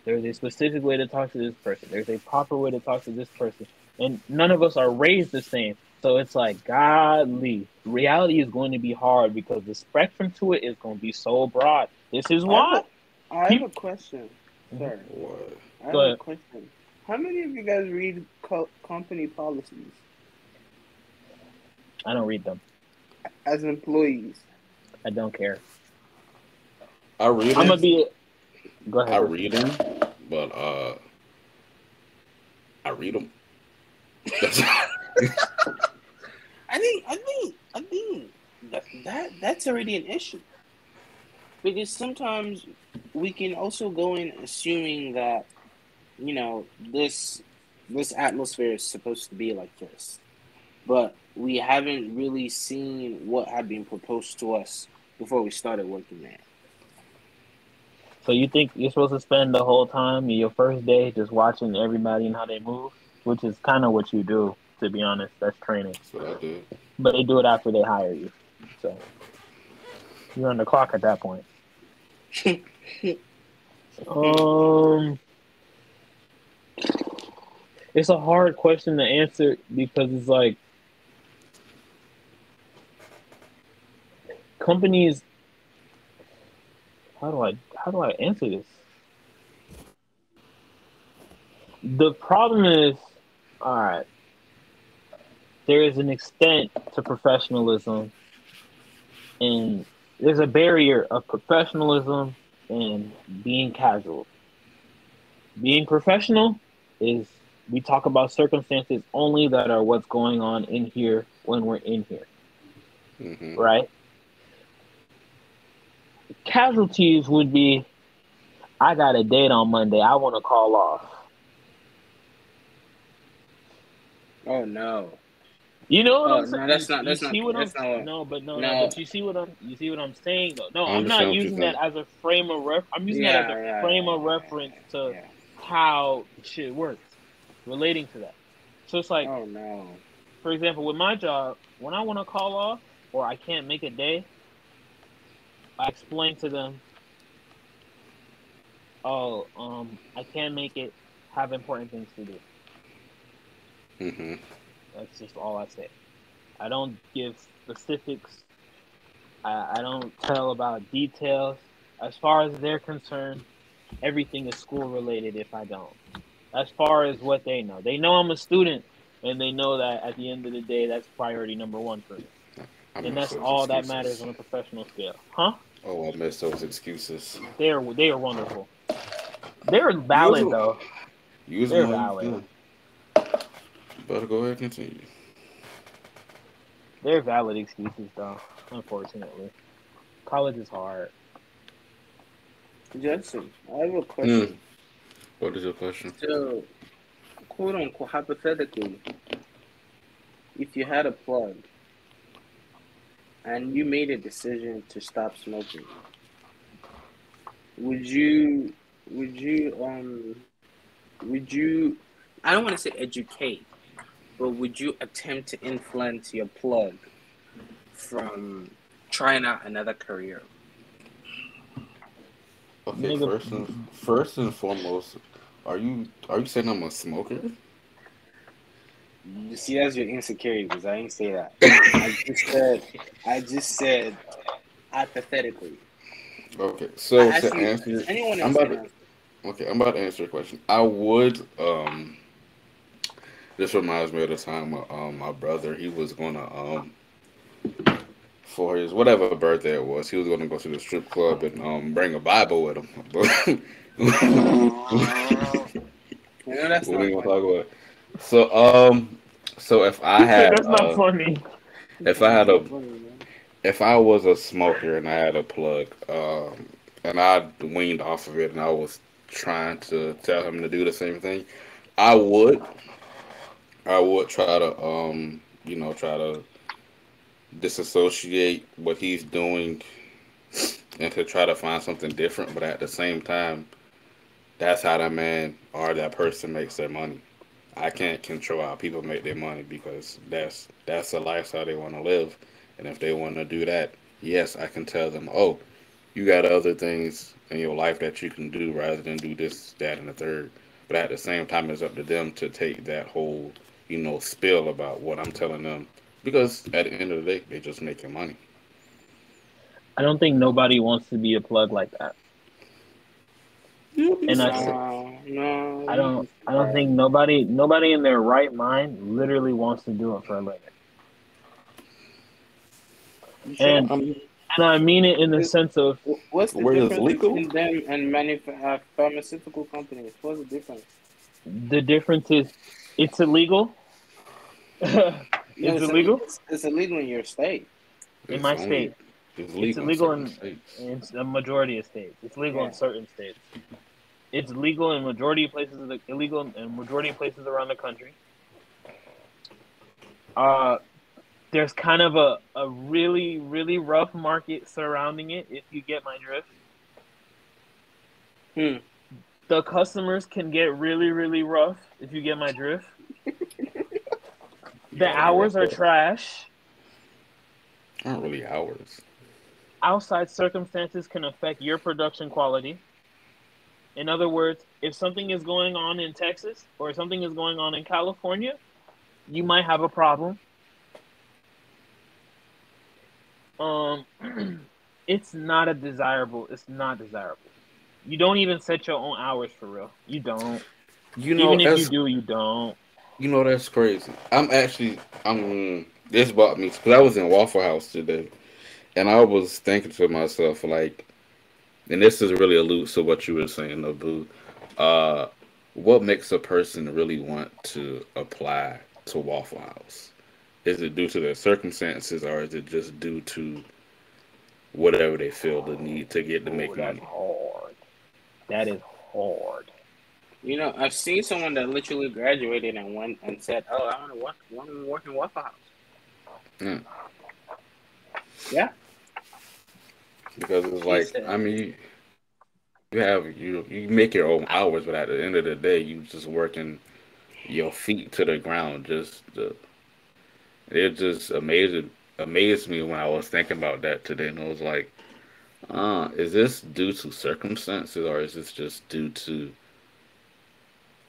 S2: there's a specific way to talk to this person. There's a proper way to talk to this person, and none of us are raised the same. So it's like, godly, reality is going to be hard because the spectrum to it is going to be so broad. This is why.
S3: I have
S2: Peop-
S3: a question, mm-hmm. sir.
S1: What?
S3: I have
S2: Go
S3: a question. How many of you guys read co- company policies
S2: I don't read them.
S3: as employees?
S2: I don't care.
S1: I read
S2: I'm gonna be. Go ahead.
S1: I read them, but uh, I read them.
S3: I think, I think, I think that, that that's already an issue. Because sometimes we can also go in assuming that, you know, this this atmosphere is supposed to be like this, but we haven't really seen what had been proposed to us before we started working there.
S2: So you think you're supposed to spend the whole time your first day just watching everybody and how they move, which is kind of what you do, to be honest. That's training.
S1: That's what I do.
S2: But they do it after they hire you. So you're on the clock at that point. um, it's a hard question to answer because it's like companies. How do I how do I answer this? The problem is, all right. There is an extent to professionalism, and there's a barrier of professionalism and being casual. Being professional is we talk about circumstances only that are what's going on in here when we're in here,
S1: hmm
S2: right? Casualties would be I got a date on Monday, I want to call off.
S3: Oh no!
S2: You know what
S3: Oh,
S2: I'm saying?
S3: no,
S2: that's
S3: not- that's
S2: you
S3: not-
S2: see what
S3: that's
S2: I'm,
S3: not
S2: no, but no, no,
S3: no.
S2: but you see what I'm, you see what I'm saying though. No,
S1: I
S2: I'm not using that as a frame of ref. I'm using
S3: Yeah,
S2: that as a
S3: yeah,
S2: frame
S3: yeah,
S2: of
S3: yeah,
S2: reference to
S3: yeah.
S2: how shit works, relating to that. So it's like,
S3: Oh no!
S2: for example, with my job, when I want to call off or I can't make a day, I explain to them, "Oh, um, I can't make it. Have important things to do."
S1: hmm
S2: That's just all I say. I don't give specifics. I, I don't tell about details. As far as they're concerned, everything is school related if I don't. As far as what they know, they know I'm a student, and they know that at the end of the day, that's priority number one for me.
S1: I
S2: And that's all that matters on a professional scale. Huh?
S1: Oh, I miss those excuses.
S2: They're they are wonderful. They're valid
S1: Use 'em.
S2: though.
S1: Use
S2: They're
S1: them
S2: valid.
S1: you can. But go ahead, and continue.
S2: They're valid excuses though. Unfortunately, college is hard.
S3: Judson, I have a hmm. question.
S1: What is your question?
S3: So, quote unquote, hypothetically, if you had a plug and you made a decision to stop smoking, would you, would you, um, would you, I don't want to say educate, but would you attempt to influence your plug from trying out another career?
S1: Okay, first and first and foremost, are you are you saying I'm a smoker?
S3: You see, that's your insecurity because I didn't say that. I just said, I just said, hypothetically.
S1: Okay, so
S3: I
S1: to
S3: actually-
S1: answer,
S3: anyone
S1: I'm about
S3: can
S1: to, okay, I'm about to answer your question. I would, um, this reminds me of the time uh, um, my brother, he was gonna, um, for his whatever birthday it was, he was gonna go to the strip club and um bring a Bible with him.
S3: You know, that's
S1: we
S3: not
S1: gonna
S3: funny.
S1: talk about. It. So, um, so if I had,
S2: That's not
S1: uh,
S2: funny.
S1: if I had a if I was a smoker and I had a plug, um, and I weaned off of it, and I was trying to tell him to do the same thing, I would, I would try to, um, you know, try to disassociate what he's doing, and to try to find something different. But at the same time, that's how that man or that person makes their money. I can't control how people make their money because that's that's the lifestyle they want to live. And if they want to do that, yes, I can tell them, oh, you got other things in your life that you can do rather than do this, that, and the third. But at the same time, it's up to them to take that whole, you know, spill about what I'm telling them. Because at the end of the day, they're just making money.
S2: I don't think nobody wants to be a plug like that. And I,
S3: No, no.
S2: I don't, I don't think nobody, nobody in their right mind literally wants to do it for a living. And-
S1: Um,
S2: And I mean it in the sense of
S3: What's the
S1: Where
S3: difference
S1: legal?
S3: between them and manuf- uh, pharmaceutical companies? What's the difference?
S2: the difference is it's illegal.
S3: No,
S2: it's
S3: it's
S2: illegal.
S3: It's, it's illegal in your state.
S2: In my state.
S1: It's legal,
S2: illegal
S1: in
S2: in- in a majority of states. It's legal
S3: Yeah.
S2: in certain states. It's legal in majority of places. Illegal in majority of places around the country. Uh, there's kind of a, a really really rough market surrounding it. If you get my drift.
S3: Hmm.
S2: The customers can get really really rough. If you get my drift. The hours are trash.
S1: Aren't really hours.
S2: Outside circumstances can affect your production quality. In other words, if something is going on in Texas or something is going on in California, you might have a problem. Um, it's not a desirable. It's not desirable. You don't even set your own hours for real. You don't.
S1: You know,
S2: even if you do, you don't.
S1: You know that's crazy. I'm actually I'm this bought me because I was in Waffle House today, and I was thinking to myself like, and this is really alludes to what you were saying, Abu. Uh, what makes a person really want to apply to Waffle House? Is it due to their circumstances, or is it just due to whatever they feel the need to get to make
S2: Oh,
S1: money?
S2: hard. That is hard.
S3: You know, I've seen someone that literally graduated and went and said, "Oh, I want to work, want to work in Waffle House."
S1: Mm.
S3: Yeah.
S1: because it's like I mean, you have you you make your own hours, but at the end of the day, you just working your feet to the ground. Just the, it just amazed amazed me when I was thinking about that today, and I was like, uh, is this due to circumstances, or is this just due to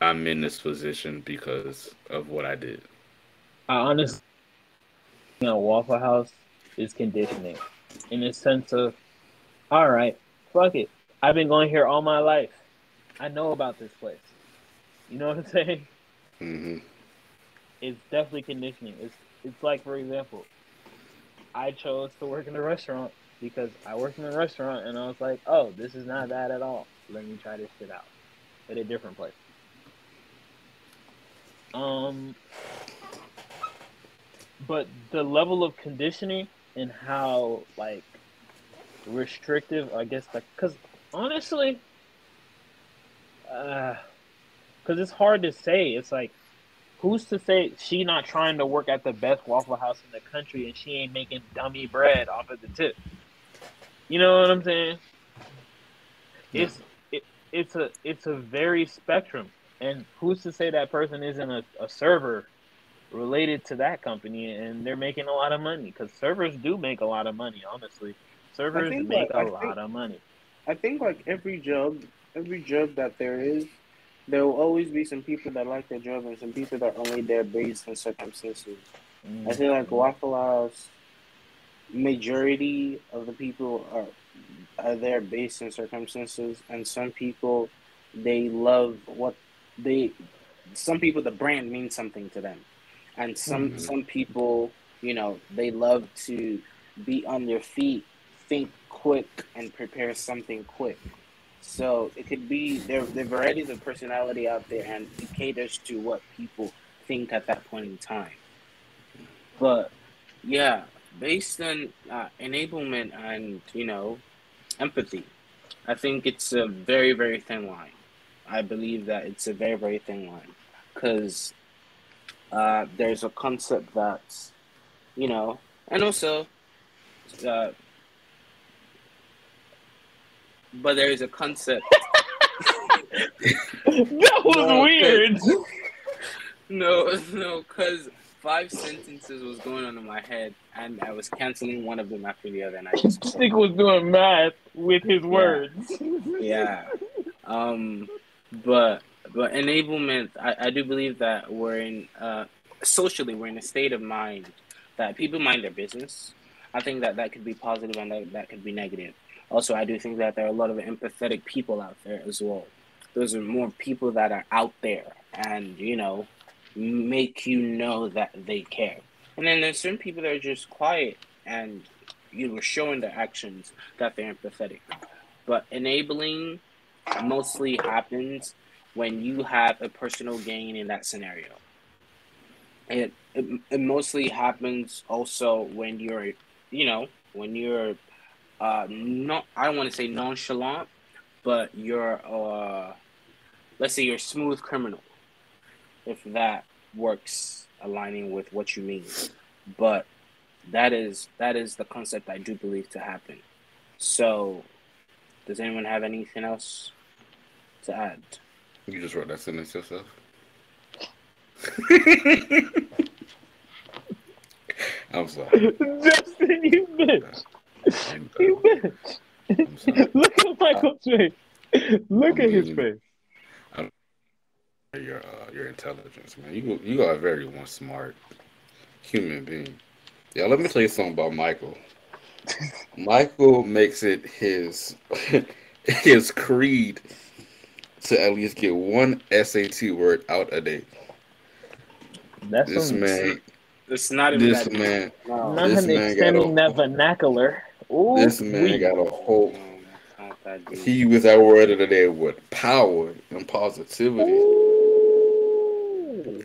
S1: I'm in this position because of what I did?
S2: I honestly, you know, Waffle House is conditioning in the sense of, all right, fuck it. I've been going here all my life. I know about this place. You know what I'm saying?
S1: Mm-hmm.
S2: It's definitely conditioning. It's it's like, for example, I chose to work in a restaurant because I worked in a restaurant and I was like, oh, this is not bad at all. Let me try this shit out at a different place. Um, but the level of conditioning and how like restrictive, I guess, like, because honestly, uh, because it's hard to say. It's like, who's to say she not trying to work at the best Waffle House in the country and she ain't making dummy bread off of the tip? You know what I'm saying?
S1: Yeah.
S2: It's it, it's a it's a very spectrum, and who's to say that person isn't a, a server related to that company and they're making a lot of money? Because servers do make a lot of money. Honestly, servers make a
S3: I
S2: lot
S3: think-
S2: of money.
S3: I think like every job, every job that there is, there will always be some people that like their job and some people that are only there based on circumstances.
S2: Mm.
S3: I feel like Waffle House, majority of the people are are there based on circumstances, and some people they love what they. Some people the brand means something to them, and some
S1: Mhm.
S3: some people you know they love to be on their feet, think quick, and prepare something quick. So it could be there. There are varieties of personality out there, and it caters to what people think at that point in time. But yeah, based on uh, enablement and you know empathy, I think it's a very very thin line. I believe that it's a very very thin line because uh, there's a concept that, you know, and also, uh, but there is a concept.
S2: that was
S3: No,
S2: weird.
S3: No, no, because five sentences was going on in my head, and I was canceling one of them after the other, and I just
S2: This nigga was doing math with his words.
S3: yeah. Um, but but enablement, I, I do believe that we're in uh, socially we're in a state of mind that people mind their business. I think that that could be positive and that, that could be negative. Also, I do think that there are a lot of empathetic people out there as well. Those are more people that are out there and you know make you know that they care. And then there's certain people that are just quiet and you know showing their actions that they're empathetic. But enabling mostly happens when you have a personal gain in that scenario. It, it, it mostly happens also when you're, you know, when you're uh, not, I don't want to say nonchalant, but you're, uh, let's say you're a smooth criminal, if that works aligning with what you mean. But that is that is the concept I do believe to happen. So, does anyone have anything else to add?
S1: You just wrote that sentence yourself. I'm sorry.
S2: Justin, you bitch. You bitch. Look at Michael's face. Look at his
S1: mean-
S2: face.
S1: Your uh, your intelligence, man. You you are a very one smart human being. Yeah, let me tell you something about Michael. Michael makes it his his creed to at least get one SAT word out a day.
S2: That's
S1: This man,
S3: It's not even
S1: this
S3: that
S1: man,
S3: No,
S2: not
S1: this
S2: him
S1: man got
S2: extending
S1: a-
S2: that vernacular. Ooh,
S1: this man
S2: wee.
S1: got a whole.
S3: no, it's not that deep.
S1: He was our word of the day with power and positivity.
S2: Ooh.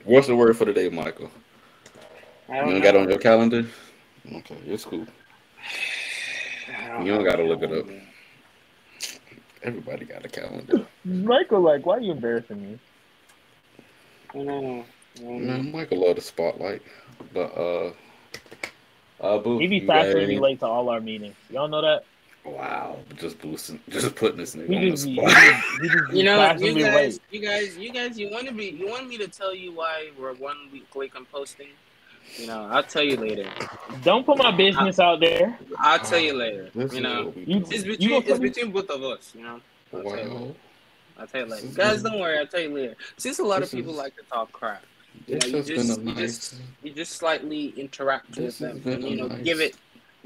S1: What's the word for the day, Michael?
S3: I
S1: You
S3: don't
S1: don't got it on your calendar? Okay, it's cool. You don't gotta look it up.
S3: Calendar.
S1: Everybody got a calendar.
S2: Michael, like, why are you embarrassing me?
S3: No, no, no.
S1: Man, Michael love the spotlight. But uh uh Boo,
S2: He be
S1: you got
S2: fast and be
S1: any-
S2: late to all our meetings. Y'all know that?
S1: Wow, just boosting just putting this nigga
S2: He
S1: on the
S2: just be, he
S1: spot.
S2: just, he just
S3: You know, you guys,
S2: late.
S3: you guys, you guys, you want to be, you want me to tell you why we're one week late on posting? You know, I'll tell you later.
S2: Don't put my business out there.
S3: I'll tell you later.
S1: This
S3: You know,
S2: You-
S3: it's between
S2: gonna
S3: it's between both of us. You know, I'll tell you later. I'll tell you later. Guys, don't worry. I'll tell you later. Since a lot
S1: This
S3: of people
S1: is-
S3: like to talk crap, you know, you just,
S1: been a
S3: you just, you just slightly interact
S1: This
S3: with
S1: has
S3: them, and you know,
S1: nice-
S3: give it,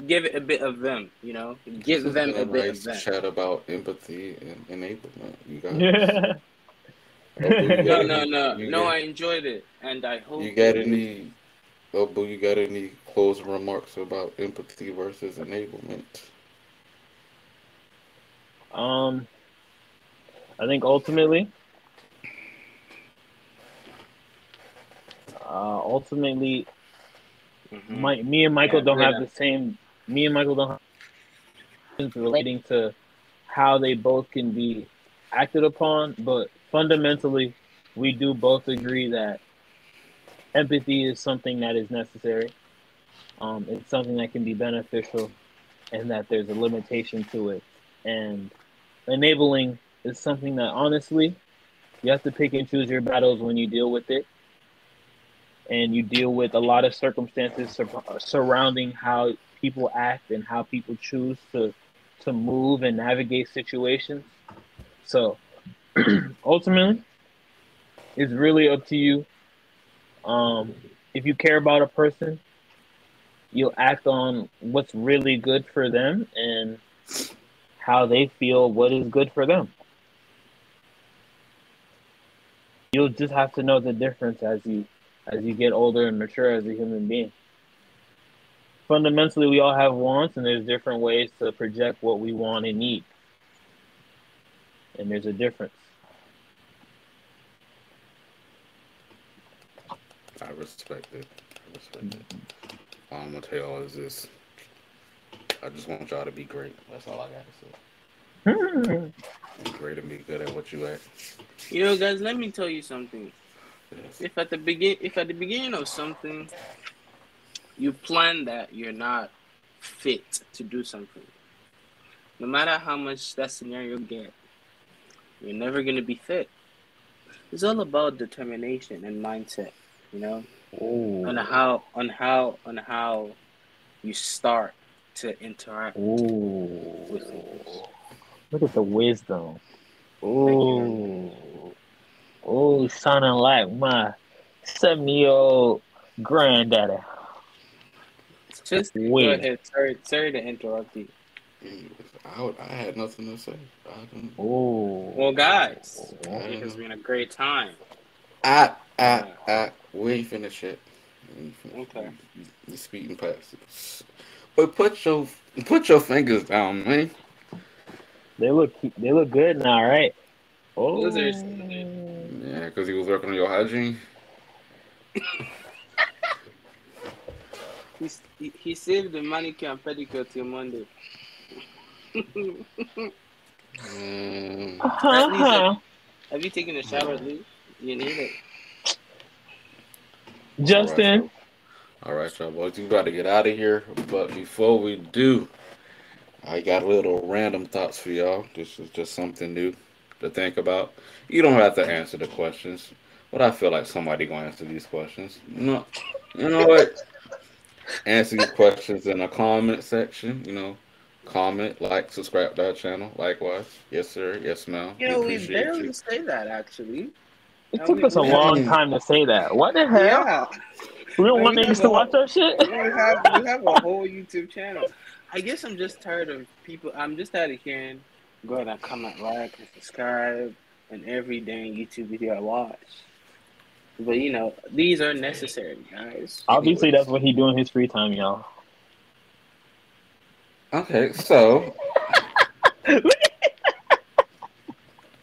S3: give it a bit of them. You know, give
S1: this
S3: them
S1: been
S3: a bit
S1: nice
S3: of them.
S1: chat about empathy and enablement. You got
S2: Yeah.
S1: You
S3: No,
S1: got
S3: no, no, no.
S1: got-
S3: I enjoyed it, and I hope
S1: You got
S3: that-
S1: any? Oh, boo! You got any closing remarks about empathy versus enablement?
S2: Um, I think ultimately, uh, ultimately,
S3: Mhm.
S2: my, me and Michael
S3: Yeah,
S2: don't have the same. Me and Michael don't have relating to how they both can be acted upon, but fundamentally, we do both agree that empathy is something that is necessary. Um, it's something that can be beneficial, and that there's a limitation to it. And enabling is something that honestly, you have to pick and choose your battles when you deal with it. And you deal with a lot of circumstances sur- surrounding how people act and how people choose to to move and navigate situations. So ultimately, It's really up to you. Um, if you care about a person, you'll act on what's really good for them and how they feel what is good for them. You'll just have to know the difference as you as you get older and mature as a human being. Fundamentally, we all have wants, and there's different ways to project what we want and need. And there's a difference.
S1: I respect it. I respect it. Um, all I'm gonna tell y'all is this. I just want y'all to be great. That's all I gotta say. Be great and be good at what you at.
S3: You know, guys, let me tell you something.
S1: Yes.
S3: If at the begin, if at the beginning of something, you plan that you're not fit to do something, no matter how much that scenario get, you're never gonna be fit. It's all about determination and mindset, you know, on
S2: Oh,
S3: how on how on how you start to interact with things.
S2: Look at the wisdom.
S3: you.
S2: Oh, oh, sounding like my seven-year-old granddaddy.
S3: Just go
S2: Wait.
S3: ahead. Sorry, sorry to interrupt you.
S1: I, would- I had nothing to say. I, didn't-
S2: Oh,
S3: Well, guys, it has been a great time.
S1: I, I, I, we ain't finished yet. We ain't.
S3: Okay.
S1: You, you speeding past it. But put your put your fingers down, man.
S2: they look they look good now, right? Oh,
S3: Those
S1: Yeah, because he was working on your hygiene.
S3: He, he, he saved the manicure and pedicure till Monday.
S1: Mm,
S2: Uh-huh.
S3: Have you taken a shower, Lee? You need it.
S2: Justin,
S1: All right, y'all boys, we about to get out of here. But before we do, I got a little random thoughts for y'all. This is just something new to think about. You don't have to answer the questions, but I feel like somebody gonna answer these questions. No, you know what? Answer these questions in the comment section. You know, comment, like, subscribe to our channel. Likewise, yes sir, yes ma'am.
S3: You know, we
S1: appreciate
S3: barely
S1: you.
S3: say that actually.
S2: It took
S3: we-
S2: us a long
S1: have-
S2: time to say that. What the hell?
S3: Yeah,
S2: We don't want
S3: have
S2: niggas to
S3: a-
S2: watch our shit.
S3: we have we have a whole YouTube channel. I guess I'm just tired of people. I'm just tired of hearing go ahead and comment, like, and subscribe, and every dang YouTube video I watch. But you know, these are necessary, guys.
S2: Obviously,
S3: Anyways.
S2: that's what he do in his free time, y'all.
S1: Okay, so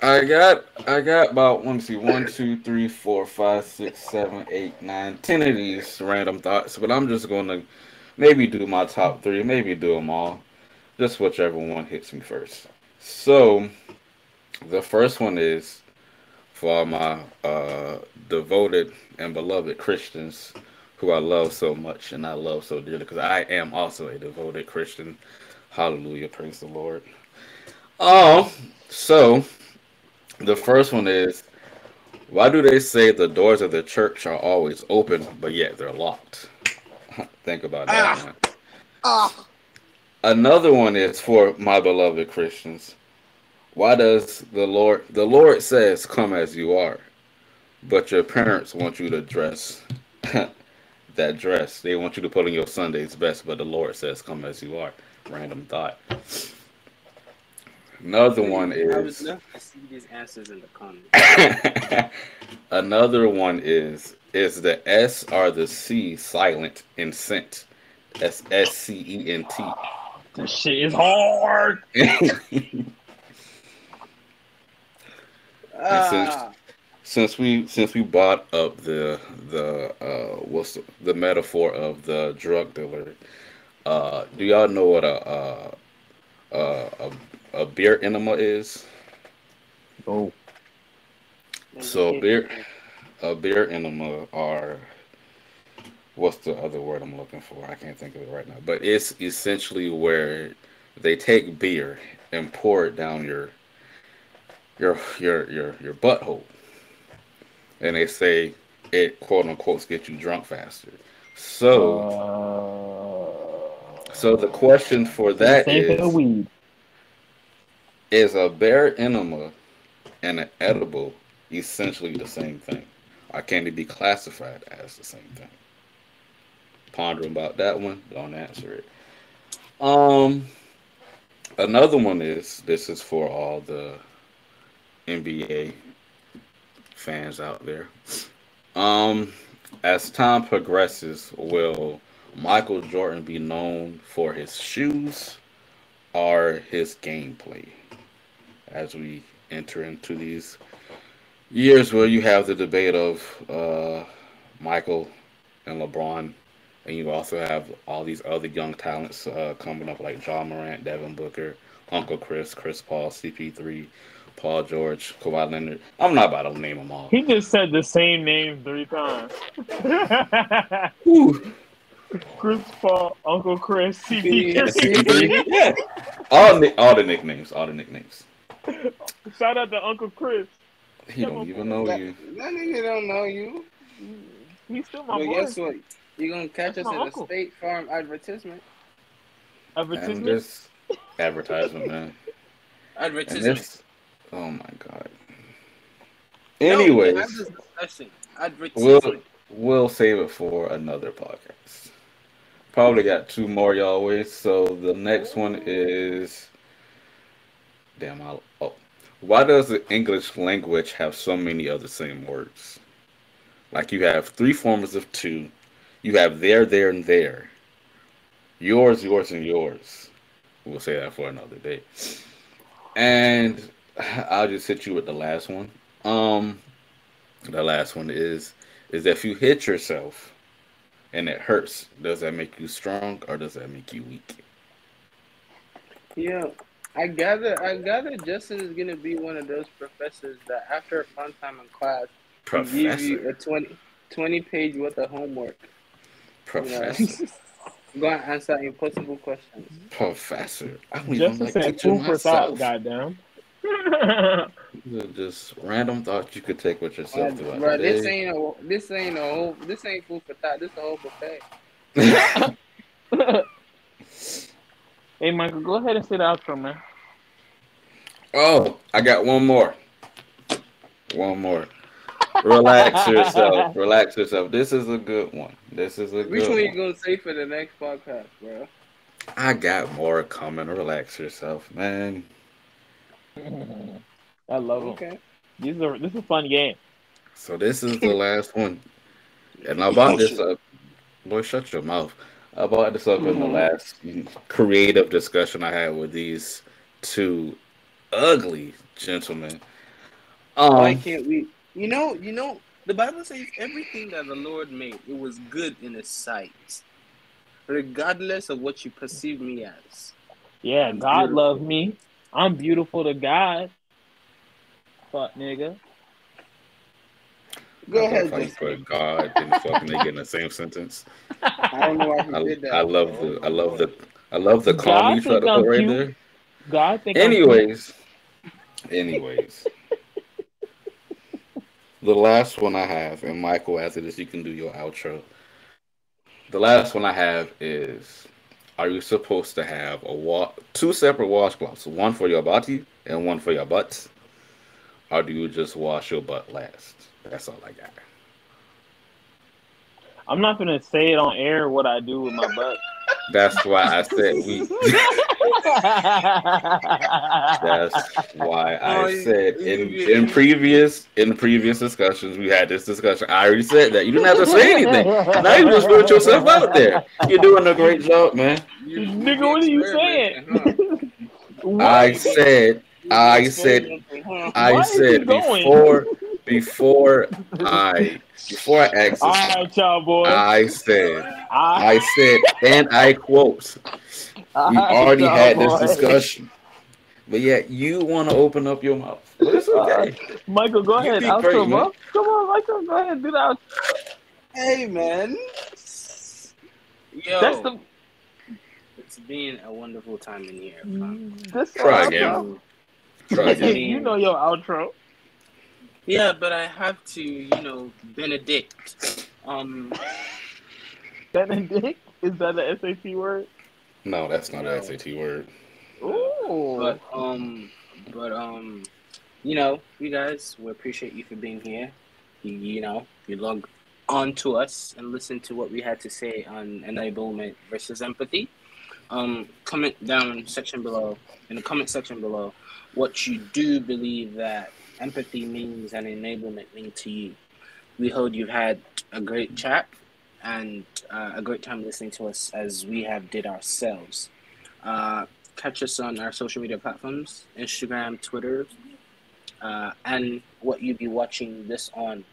S1: I got I got about one see one two three four five six seven eight nine ten of these random thoughts, but I'm just gonna maybe do my top three, maybe do them all, just whichever one hits me first. So the first one is for all my uh, devoted and beloved Christians who I love so much and I love so dearly because I am also a devoted Christian. Hallelujah, praise the Lord. Oh, so the first one is why do they say the doors of the church are always open but yet they're locked? Think about that.
S3: Ah. Ah.
S1: Another one is for my beloved Christians. Why does the Lord the Lord says come as you are, but your parents want you to dress that dress. They want you to put on your Sunday's best, but the Lord says come as you are. Random thought. Another one
S3: I would
S1: is
S3: love to see these answers in the comments.
S1: another one is is the S or the C silent in scent? S S C E N T.
S2: This shit is hard.
S3: Ah,
S1: since we since we brought up the the uh what's the, the metaphor of the drug dealer, uh, do y'all know what a uh, uh, a, a beer enema is?
S2: Oh,
S1: So beer a beer enema are what's the other word I'm looking for? I can't think of it right now. But it's essentially where they take beer and pour it down your your your your your butthole. And they say it quote unquote gets you drunk faster. So
S2: uh,
S1: so the question for that
S2: same for the
S1: is
S2: weed.
S1: Is a beer enema and an edible essentially the same thing? Or can they be classified as the same thing? Pondering about that one, don't answer it. Um, another one is this is for all the NBA fans out there. Um, as time progresses, will Michael Jordan be known for his shoes or his gameplay? As we enter into these years where you have the debate of uh, Michael and LeBron, and you also have all these other young talents uh, coming up like Ja Morant, Devin Booker, Uncle Chris, Chris Paul, CP3, Paul George, Kawhi Leonard. I'm not about to name them all.
S2: He just said the same name three times. Chris Paul, Uncle Chris, CP3.
S1: yeah. All, all the nicknames, all the nicknames.
S2: Shout out to Uncle Chris.
S1: He don't even know
S3: that,
S1: you.
S3: That nigga don't know you.
S2: He's still my
S3: But
S2: boy.
S3: guess what? You're gonna catch
S2: That's
S3: us
S2: my
S3: in
S2: uncle.
S3: a State Farm advertisement.
S1: And
S2: Advertisement.
S1: this advertisement, man.
S3: Advertisement.
S1: this, oh my god.
S3: No,
S1: Anyways,
S3: we have this discussion.
S1: we'll
S3: Advertisement.
S1: we'll save it for another podcast. Probably got two more y'all ways. So the next one is, damn, I'll, oh, why does the English language have so many of the same words? Like you have three forms of two. You have there, there, and there. Yours, yours, and yours. We'll say that for another day. And I'll just hit you with the last one. Um, the last one is is if you hit yourself and it hurts, does that make you strong or does that make you weak?
S3: Yeah, I gather. I gather Justin is gonna be one of those professors that after a fun time in class, he give you a 20, 20 page worth of homework.
S1: professor,
S3: Go and answer impossible questions.
S1: professor. I don't even
S2: Justin
S1: like
S2: said
S1: teaching
S2: food for thought,
S1: myself.
S2: goddamn.
S1: Just random thoughts you could take with yourself
S3: Bro,
S1: throughout
S3: bro,
S1: the
S3: this ain't a this ain't a whole this ain't food for thought. This a whole buffet.
S2: hey, Michael, go ahead and say the outro, man.
S1: Oh, I got one more. One more. Relax yourself. Relax yourself. This is a good one. This is a
S3: Which
S1: good
S3: one you
S1: one.
S3: You gonna say for the next podcast, bro?
S1: I got more coming. Relax yourself, man.
S2: I love them.
S3: Okay.
S2: These are this is a fun game.
S1: So this is the last one. And I bought this up. Boy, shut your mouth. I bought this up in the mm-hmm. last creative discussion I had with these two ugly gentlemen.
S3: Why
S1: Um,
S3: can't we? You know, you know, the Bible says everything that the Lord made, it was good in His sight, regardless of what you perceive me as.
S2: Yeah,
S3: I'm
S2: God
S3: beautiful.
S2: loves me. I'm beautiful to God. Fuck nigga.
S3: Go ahead,
S1: thought you put God and fucking nigga in the same sentence.
S3: I don't know why he
S1: I,
S3: did that.
S1: I love the I love the I love the
S2: God
S1: comma you try to put right
S2: cute.
S1: there.
S2: God think
S1: Anyways, anyways. The last one I have, and Michael, after this, you can do your outro. The last one I have is: Are you supposed to have a wa- two separate washcloths, one for your body and one for your butt, or do you just wash your butt last? That's all I got.
S2: I'm not gonna say it on air what I do with my butt.
S1: That's why I said we. That's why I
S3: Oh,
S1: said in
S3: you-
S1: in previous in previous discussions we had this discussion. I already said that you didn't have to say anything. Now you just put yourself out there. You're doing a great job, man.
S3: You- you
S2: Nigga, what are you saying?
S1: I said I said- I
S2: Why is he
S1: said before before I before I asked
S2: All
S1: this,
S2: right, y'all boys.
S1: I said
S2: I,
S1: I said and I quote we already had this discussion. But yet you want to open up your mouth. But it's okay.
S2: Michael, go
S1: You
S2: ahead.
S1: be
S2: Outro,
S1: great,
S2: bro.
S1: man.
S2: Come on, Michael. Go ahead. Do that.
S3: Hey, man. Yo,
S2: That's the.
S3: it's been a wonderful time in here. fam.
S2: Mm, this
S1: Try
S2: outro.
S1: again. Try again.
S2: you know your outro.
S3: Yeah, but I have to, you know, benedict. Um,
S2: Benedict? Is that an SAT word?
S1: No, that's not an SAT word.
S2: Ooh.
S3: but um, but um, you know, you guys, we appreciate you for being here. You, you know, you log on to us and listen to what we had to say on enablement versus empathy. Um, comment down section below in the comment section below what you do believe that empathy means and enablement mean to you. We hope you've had a great chat and uh, a great time listening to us as we have did ourselves. Uh, catch us on our social media platforms Instagram, Twitter, uh, and what you'd be watching this on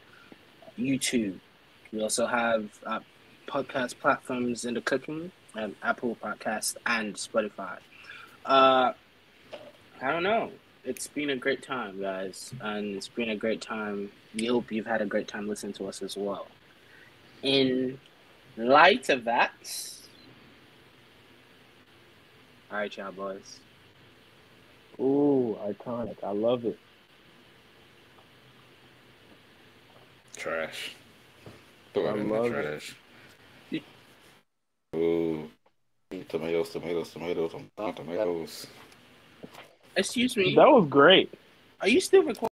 S3: YouTube. We also have uh, podcast platforms in the cooking, um, Apple Podcast and Spotify. Uh, I don't know. It's been a great time, guys, and it's been a great time. We hope you've had a great time listening to us as well. In light of that, all right, y'all boys.
S2: Ooh, iconic. I love it.
S1: Trash. Throw it
S2: I
S1: in the
S2: love
S1: trash. Ooh. Tomatoes, tomatoes, tomatoes, tomatoes.
S3: Excuse me.
S2: That was great.
S3: Are you still recording?